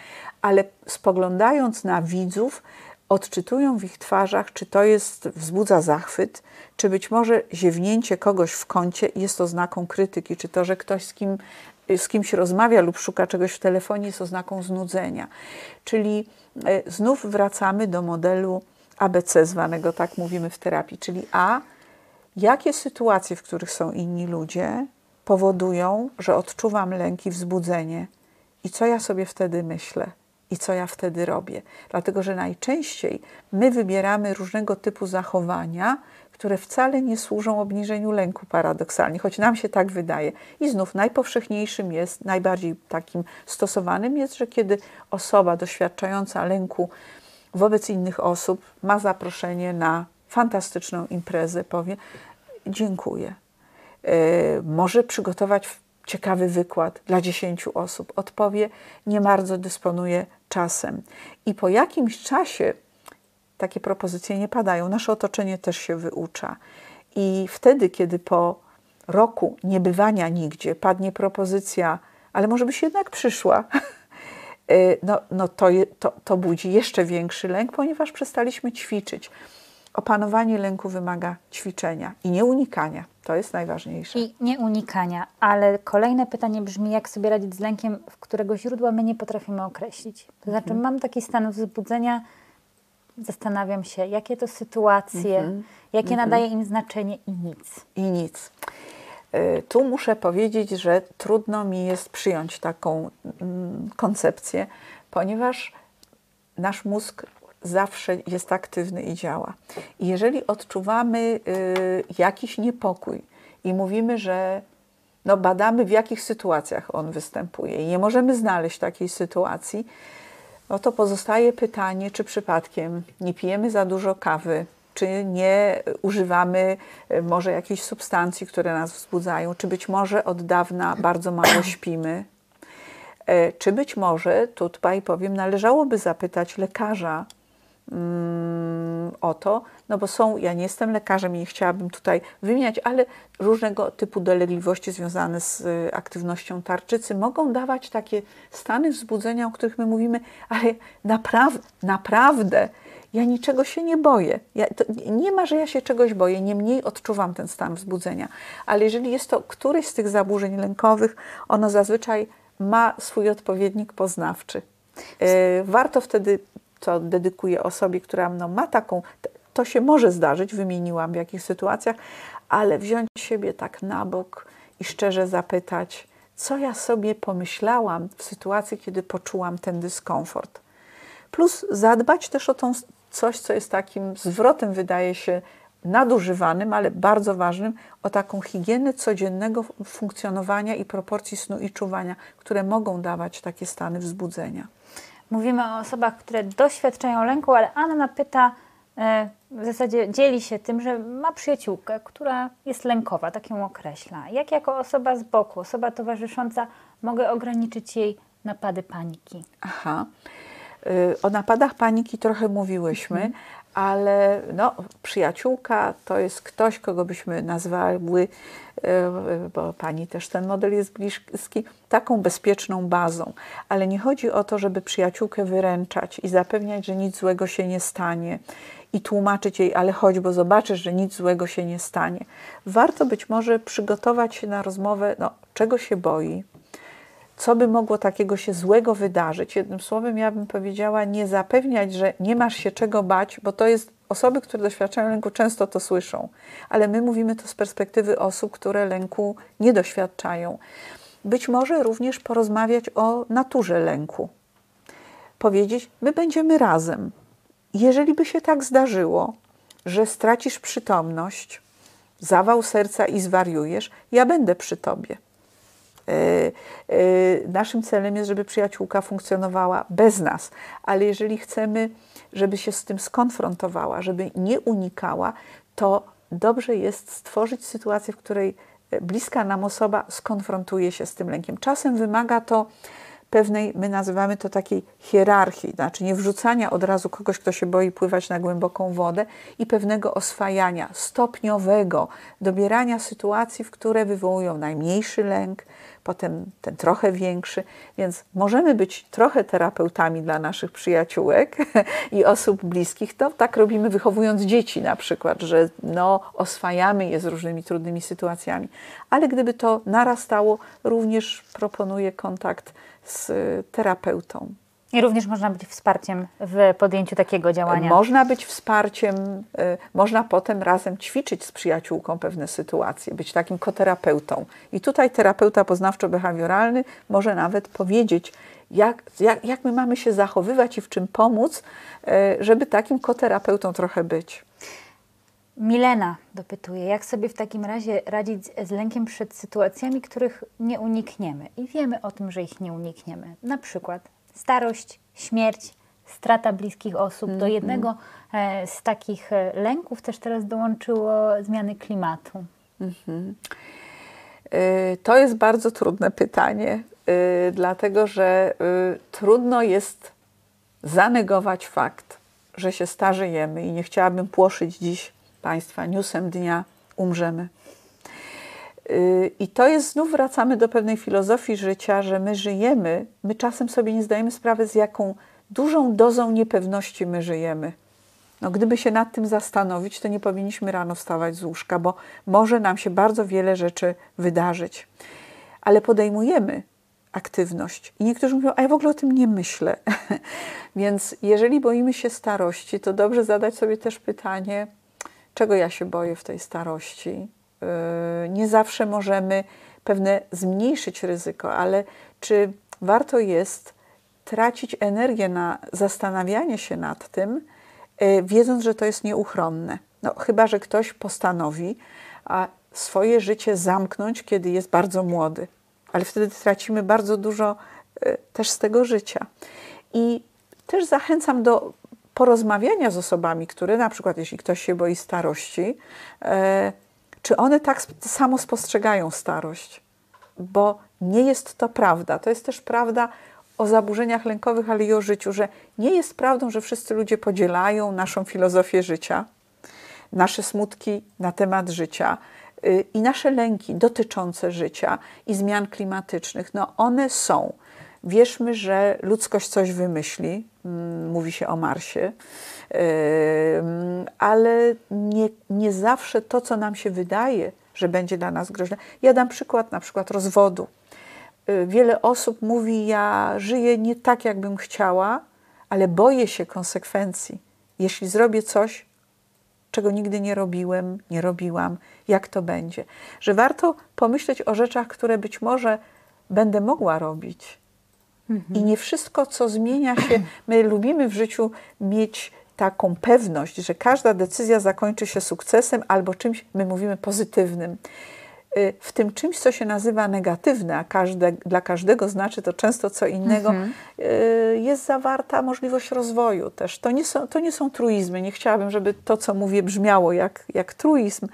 ale spoglądając na widzów, odczytują w ich twarzach, czy to jest wzbudza zachwyt, czy być może ziewnięcie kogoś w kącie jest oznaką krytyki, czy to, że ktoś z, kim, z kimś rozmawia lub szuka czegoś w telefonie jest oznaką znudzenia. Czyli e, znów wracamy do modelu ABC, zwanego tak mówimy w terapii, czyli A, jakie sytuacje, w których są inni ludzie, powodują, że odczuwam lęk i wzbudzenie i co ja sobie wtedy myślę i co ja wtedy robię. Dlatego, że najczęściej my wybieramy różnego typu zachowania, które wcale nie służą obniżeniu lęku paradoksalnie, choć nam się tak wydaje. I znów najpowszechniejszym jest, najbardziej takim stosowanym jest, że kiedy osoba doświadczająca lęku wobec innych osób ma zaproszenie na fantastyczną imprezę, powie: Dziękuję. Yy, może przygotować ciekawy wykład dla dziesięciu osób. Odpowie, nie bardzo dysponuje czasem. I po jakimś czasie takie propozycje nie padają. Nasze otoczenie też się wyucza. I wtedy, kiedy po roku niebywania nigdzie padnie propozycja, ale może byś jednak przyszła, [LAUGHS] y, no, no to, to, to budzi jeszcze większy lęk, ponieważ przestaliśmy ćwiczyć. Opanowanie lęku wymaga ćwiczenia i nie unikania. To jest najważniejsze. I nie unikania, ale kolejne pytanie brzmi, jak sobie radzić z lękiem, w którego źródła my nie potrafimy określić. To znaczy, mhm. mam taki stan wzbudzenia, zastanawiam się, jakie to sytuacje, mhm. jakie mhm. nadaje im znaczenie i nic. I nic. Y, tu muszę powiedzieć, że trudno mi jest przyjąć taką mm, koncepcję, ponieważ nasz mózg zawsze jest aktywny i działa. I jeżeli odczuwamy y, jakiś niepokój i mówimy, że no badamy, w jakich sytuacjach on występuje i nie możemy znaleźć takiej sytuacji, no to pozostaje pytanie, czy przypadkiem nie pijemy za dużo kawy, czy nie używamy y, może jakichś substancji, które nas wzbudzają, czy być może od dawna bardzo mało [CLEARS THROAT] śpimy, e, czy być może, tutaj powiem, należałoby zapytać lekarza, o to, no bo są, ja nie jestem lekarzem i nie chciałabym tutaj wymieniać, ale różnego typu dolegliwości związane z y, aktywnością tarczycy mogą dawać takie stany wzbudzenia, o których my mówimy, ale naprawdę, naprawdę Ja niczego się nie boję. Ja, nie ma, że ja się czegoś boję, niemniej odczuwam ten stan wzbudzenia. Ale jeżeli jest to któryś z tych zaburzeń lękowych, ono zazwyczaj ma swój odpowiednik poznawczy. E, warto wtedy, co dedykuję osobie, która no, ma taką, to się może zdarzyć, wymieniłam w jakich sytuacjach, ale wziąć siebie tak na bok i szczerze zapytać, co ja sobie pomyślałam w sytuacji, kiedy poczułam ten dyskomfort. Plus zadbać też o tą coś, co jest takim zwrotem, wydaje się, nadużywanym, ale bardzo ważnym, o taką higienę codziennego funkcjonowania i proporcji snu i czuwania, które mogą dawać takie stany wzbudzenia. Mówimy o osobach, które doświadczają lęku, ale Anna pyta, e, w zasadzie dzieli się tym, że ma przyjaciółkę, która jest lękowa, tak ją określa. Jak jako osoba z boku, osoba towarzysząca mogę ograniczyć jej napady paniki? Aha. Y, o napadach paniki trochę mówiłyśmy, mhm. ale no, przyjaciółka to jest ktoś, kogo byśmy nazwały, bo pani też ten model jest bliski, taką bezpieczną bazą. Ale nie chodzi o to, żeby przyjaciółkę wyręczać i zapewniać, że nic złego się nie stanie i tłumaczyć jej, ale chodź, bo zobaczysz, że nic złego się nie stanie. Warto być może przygotować się na rozmowę, no, czego się boi, co by mogło takiego się złego wydarzyć. Jednym słowem, ja bym powiedziała, nie zapewniać, że nie masz się czego bać, bo to jest osoby, które doświadczają lęku, często to słyszą, ale my mówimy to z perspektywy osób, które lęku nie doświadczają. Być może również porozmawiać o naturze lęku. Powiedzieć, my będziemy razem. Jeżeli by się tak zdarzyło, że stracisz przytomność, zawał serca i zwariujesz, ja będę przy tobie. E, e, naszym celem jest, żeby przyjaciółka funkcjonowała bez nas, ale jeżeli chcemy, żeby się z tym skonfrontowała, żeby nie unikała, to dobrze jest stworzyć sytuację, w której bliska nam osoba skonfrontuje się z tym lękiem. Czasem wymaga to pewnej, my nazywamy to takiej hierarchii, znaczy nie wrzucania od razu kogoś, kto się boi pływać na głęboką wodę i pewnego oswajania, stopniowego, dobierania sytuacji, w które wywołują najmniejszy lęk, potem ten trochę większy, więc możemy być trochę terapeutami dla naszych przyjaciółek [LAUGHS] i osób bliskich. To tak robimy wychowując dzieci na przykład, że no, oswajamy je z różnymi trudnymi sytuacjami. Ale gdyby to narastało, również proponuję kontakt z terapeutą. I również można być wsparciem w podjęciu takiego działania. Można być wsparciem, y, można potem razem ćwiczyć z przyjaciółką pewne sytuacje, być takim koterapeutą. I tutaj terapeuta poznawczo-behawioralny może nawet powiedzieć, jak, jak, jak my mamy się zachowywać i w czym pomóc, y, żeby takim koterapeutą trochę być. Milena dopytuje, jak sobie w takim razie radzić z lękiem przed sytuacjami, których nie unikniemy i wiemy o tym, że ich nie unikniemy. Na przykład starość, śmierć, strata bliskich osób. Do mhm. jednego e, z takich e, lęków też teraz dołączyło zmiany klimatu. Mm -hmm. To jest bardzo trudne pytanie, dlatego że trudno jest zanegować fakt, że się starzejemy i nie chciałabym płoszyć dziś Państwa newsem dnia umrzemy. I to jest, znów wracamy do pewnej filozofii życia, że my żyjemy, my czasem sobie nie zdajemy sprawy, z jaką dużą dozą niepewności my żyjemy. No, gdyby się nad tym zastanowić, to nie powinniśmy rano wstawać z łóżka, bo może nam się bardzo wiele rzeczy wydarzyć. Ale podejmujemy aktywność. I niektórzy mówią, a ja w ogóle o tym nie myślę. [LAUGHS] Więc jeżeli boimy się starości, to dobrze zadać sobie też pytanie, czego ja się boję w tej starości, nie zawsze możemy pewne zmniejszyć ryzyko, ale czy warto jest tracić energię na zastanawianie się nad tym, y, wiedząc, że to jest nieuchronne? No, chyba, że ktoś postanowi swoje życie zamknąć, kiedy jest bardzo młody, ale wtedy tracimy bardzo dużo y, też z tego życia. I też zachęcam do porozmawiania z osobami, które na przykład, jeśli ktoś się boi starości, czy one tak samo spostrzegają starość? Bo nie jest to prawda. To jest też prawda o zaburzeniach lękowych, ale i o życiu, że nie jest prawdą, że wszyscy ludzie podzielają naszą filozofię życia, nasze smutki na temat życia y, i nasze lęki dotyczące życia i zmian klimatycznych. No one są. Wierzmy, że ludzkość coś wymyśli, mm, mówi się o Marsie, ale nie, nie zawsze to, co nam się wydaje, że będzie dla nas groźne. Ja dam przykład na przykład rozwodu. Y, wiele osób mówi, ja żyję nie tak, jakbym chciała, ale boję się konsekwencji. Jeśli zrobię coś, czego nigdy nie robiłem, nie robiłam, jak to będzie. Że warto pomyśleć o rzeczach, które być może będę mogła robić. Mhm. I nie wszystko, co zmienia się, my lubimy w życiu mieć taką pewność, że każda decyzja zakończy się sukcesem albo czymś, my mówimy, pozytywnym. Y, w tym czymś, co się nazywa negatywne, a każde, dla każdego znaczy to często co innego, mhm. Y, jest zawarta możliwość rozwoju też. To nie, są, to nie są truizmy. Nie chciałabym, żeby to, co mówię, brzmiało jak, jak truizm.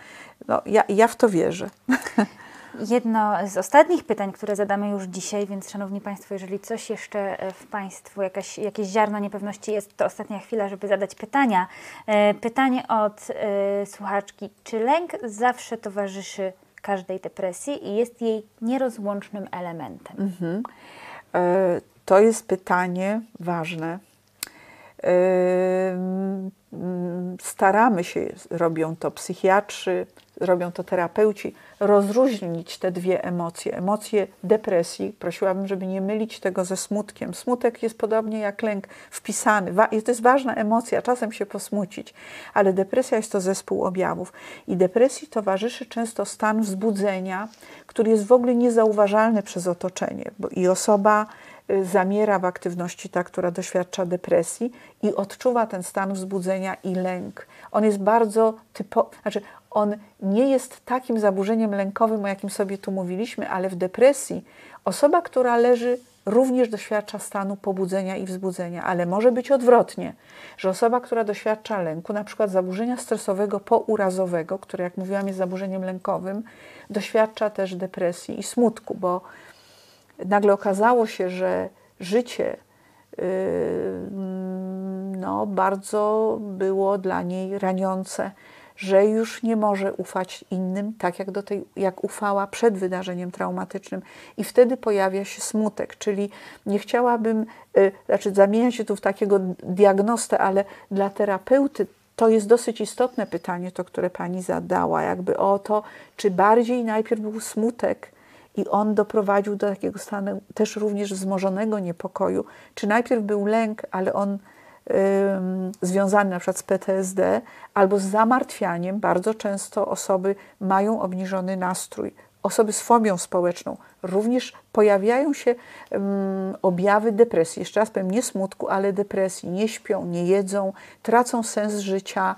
No, ja, ja w to wierzę. [LAUGHS] Jedno z ostatnich pytań, które zadamy już dzisiaj, więc Szanowni Państwo, jeżeli coś jeszcze e, w Państwu, jakaś, jakieś ziarno niepewności jest, to ostatnia chwila, żeby zadać pytania. E, pytanie od e, słuchaczki. Czy lęk zawsze towarzyszy każdej depresji i jest jej nierozłącznym elementem? Mhm. To jest pytanie ważne. Staramy się, robią to psychiatrzy, robią to terapeuci, rozróżnić te dwie emocje. Emocje depresji, prosiłabym, żeby nie mylić tego ze smutkiem. Smutek jest podobnie jak lęk wpisany. To jest ważna emocja, czasem się posmucić, ale depresja jest to zespół objawów. I depresji towarzyszy często stan wzbudzenia, który jest w ogóle niezauważalny przez otoczenie. Bo I osoba zamiera w aktywności ta, która doświadcza depresji i odczuwa ten stan wzbudzenia i lęk. On jest bardzo typowy, znaczy on nie jest takim zaburzeniem lękowym, o jakim sobie tu mówiliśmy, ale w depresji osoba, która leży, również doświadcza stanu pobudzenia i wzbudzenia, ale może być odwrotnie, że osoba, która doświadcza lęku, na przykład zaburzenia stresowego pourazowego, które, jak mówiłam, jest zaburzeniem lękowym, doświadcza też depresji i smutku, bo nagle okazało się, że życie yy, no, bardzo było dla niej raniące że już nie może ufać innym, tak jak, do tej, jak ufała przed wydarzeniem traumatycznym. I wtedy pojawia się smutek, czyli nie chciałabym, y, znaczy zamieniać się tu w takiego diagnostę, ale dla terapeuty to jest dosyć istotne pytanie, to, które pani zadała, jakby o to, czy bardziej najpierw był smutek, i on doprowadził do takiego stanu też również wzmożonego niepokoju. Czy najpierw był lęk, ale on związany na przykład z PTSD albo z zamartwianiem. Bardzo często osoby mają obniżony nastrój. Osoby z fobią społeczną również pojawiają się um, objawy depresji. Jeszcze raz powiem, nie smutku, ale depresji. Nie śpią, nie jedzą, tracą sens życia,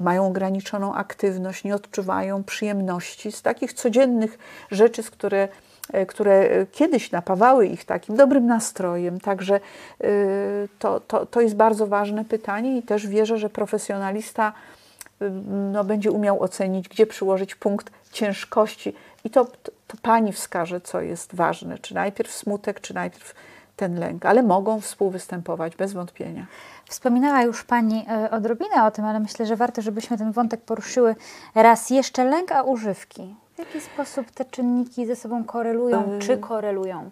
mają ograniczoną aktywność, nie odczuwają przyjemności z takich codziennych rzeczy, z które E, które kiedyś napawały ich takim dobrym nastrojem. Także e, to, to, to jest bardzo ważne pytanie i też wierzę, że profesjonalista e, no, będzie umiał ocenić, gdzie przyłożyć punkt ciężkości. I to, to, to pani wskaże, co jest ważne, czy najpierw smutek, czy najpierw ten lęk, ale mogą współwystępować bez wątpienia. Wspominała już Pani odrobinę o tym, ale myślę, że warto, żebyśmy ten wątek poruszyły raz jeszcze. Lęk, a używki. W jaki sposób te czynniki ze sobą korelują, czy korelują?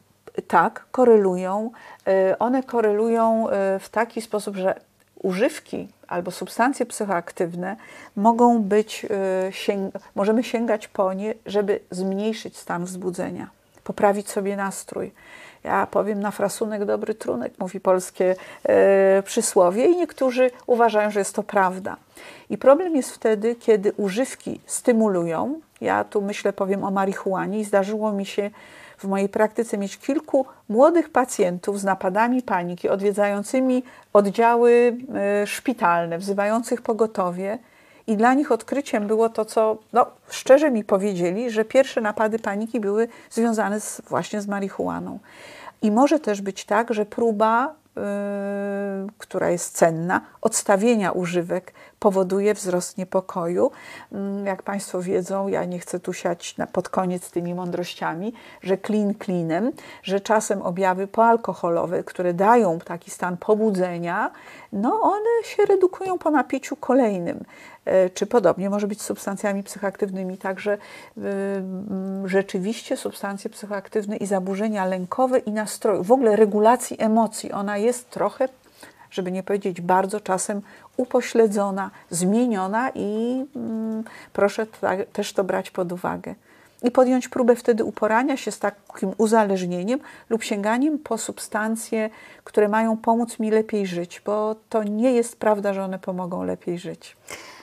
Tak, korelują. E, one korelują e, w taki sposób, że używki albo substancje psychoaktywne mogą być, e, sięg możemy sięgać po nie, żeby zmniejszyć stan wzbudzenia, poprawić sobie nastrój. Ja powiem na frasunek dobry trunek, mówi polskie e, przysłowie, i niektórzy uważają, że jest to prawda. I problem jest wtedy, kiedy używki stymulują. Ja tu myślę, powiem o marihuanie, i zdarzyło mi się w mojej praktyce mieć kilku młodych pacjentów z napadami paniki, odwiedzającymi oddziały e, szpitalne, wzywających pogotowie. I dla nich odkryciem było to, co no, szczerze mi powiedzieli, że pierwsze napady paniki były związane z, właśnie z marihuaną. I może też być tak, że próba, yy, która jest cenna, odstawienia używek powoduje wzrost niepokoju. Yy, jak Państwo wiedzą, ja nie chcę tu siać na, pod koniec tymi mądrościami, że klin klinem, że czasem objawy poalkoholowe, które dają taki stan pobudzenia, no one się redukują po napiciu kolejnym. E, czy podobnie może być z substancjami psychoaktywnymi. Także e, rzeczywiście substancje psychoaktywne i zaburzenia lękowe i nastroju, w ogóle regulacji emocji, ona jest trochę żeby nie powiedzieć bardzo czasem upośledzona, zmieniona i mm, proszę też to brać pod uwagę. I podjąć próbę wtedy uporania się z takim uzależnieniem lub sięganiem po substancje, które mają pomóc mi lepiej żyć, bo to nie jest prawda, że one pomogą lepiej żyć.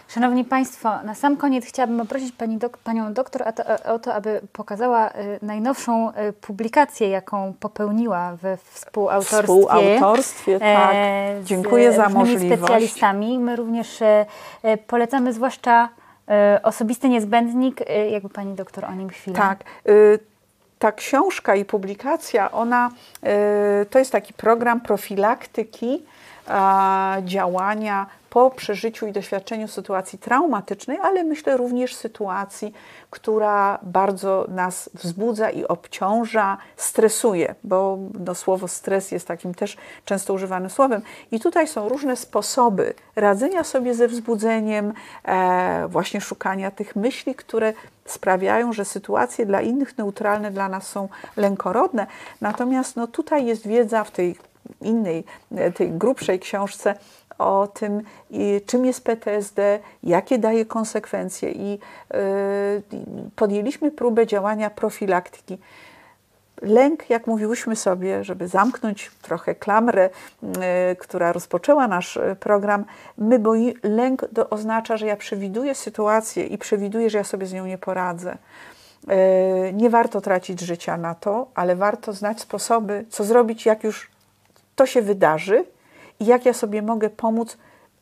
Szanowni Państwo, na sam koniec chciałabym poprosić pani dok Panią doktor o to, o to, aby pokazała y, najnowszą y, publikację, jaką popełniła we współautorstwie. Współautorstwie, tak. E, Dziękuję za możliwość. specjalistami. My również e, e, polecamy zwłaszcza e, osobisty niezbędnik. E, jakby Pani doktor o nim chwilę. Tak. Y ta książka i publikacja, ona y, to jest taki program profilaktyki działania po przeżyciu i doświadczeniu sytuacji traumatycznej, ale myślę również sytuacji, która bardzo nas wzbudza i obciąża, stresuje, bo no, słowo stres jest takim też często używanym słowem. I tutaj są różne sposoby radzenia sobie ze wzbudzeniem, e, właśnie szukania tych myśli, które sprawiają, że sytuacje dla innych neutralne dla nas są lękorodne. Natomiast no, tutaj jest wiedza w tej innej, tej grubszej książce o tym, czym jest PTSD, jakie daje konsekwencje i y, podjęliśmy próbę działania profilaktyki. Lęk, jak mówiłyśmy sobie, żeby zamknąć trochę klamrę, y, która rozpoczęła nasz y, program, my boi, lęk to oznacza, że ja przewiduję sytuację i przewiduję, że ja sobie z nią nie poradzę. Nie warto tracić życia na to, ale warto znać sposoby, co zrobić, jak już to się wydarzy, jak ja sobie mogę pomóc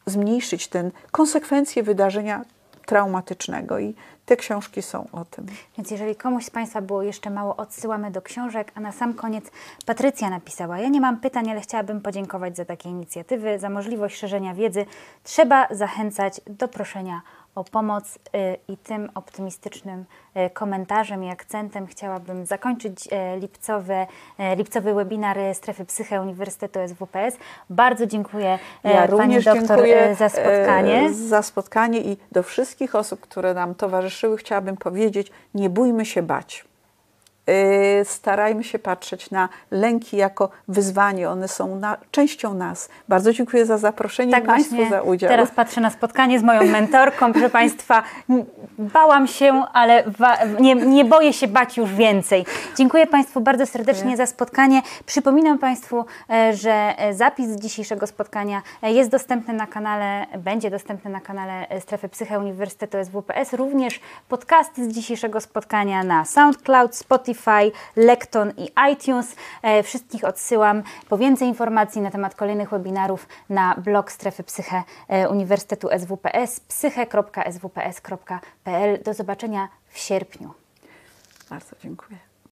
zmniejszyć ten konsekwencje wydarzenia traumatycznego. I te książki są o tym. Więc jeżeli komuś z Państwa było jeszcze mało, odsyłamy do książek. A na sam koniec Patrycja napisała: Ja nie mam pytań, ale chciałabym podziękować za takie inicjatywy, za możliwość szerzenia wiedzy. Trzeba zachęcać do proszenia o pomoc y, i tym optymistycznym y, komentarzem i akcentem chciałabym zakończyć y, lipcowy, lipcowy webinar Strefy Psyche Uniwersytetu SWPS. Bardzo dziękuję ja Pani doktor za spotkanie. Za spotkanie i do wszystkich osób, które nam towarzyszyły chciałabym powiedzieć, nie bójmy się bać. Y, starajmy się patrzeć na lęki jako wyzwanie. One są na, częścią nas. Bardzo dziękuję za zaproszenie tak i Państwu za udział. Teraz patrzę na spotkanie z moją mentorką. Proszę [LAUGHS] Państwa, bałam się, ale nie, nie boję się bać już więcej. Dziękuję Państwu bardzo serdecznie dziękuję. za spotkanie. Przypominam Państwu, e, że e, zapis dzisiejszego spotkania e, jest dostępny na kanale, będzie dostępny na kanale Strefy Psyche Uniwersytetu SWPS. Również podcasty z dzisiejszego spotkania na SoundCloud, Spotify, Spotify, Lekton i iTunes. E, wszystkich odsyłam po więcej informacji na temat kolejnych webinarów na blog Strefy Psyche e, Uniwersytetu SWPS psyche.swps.pl. Do zobaczenia w sierpniu. Bardzo dziękuję.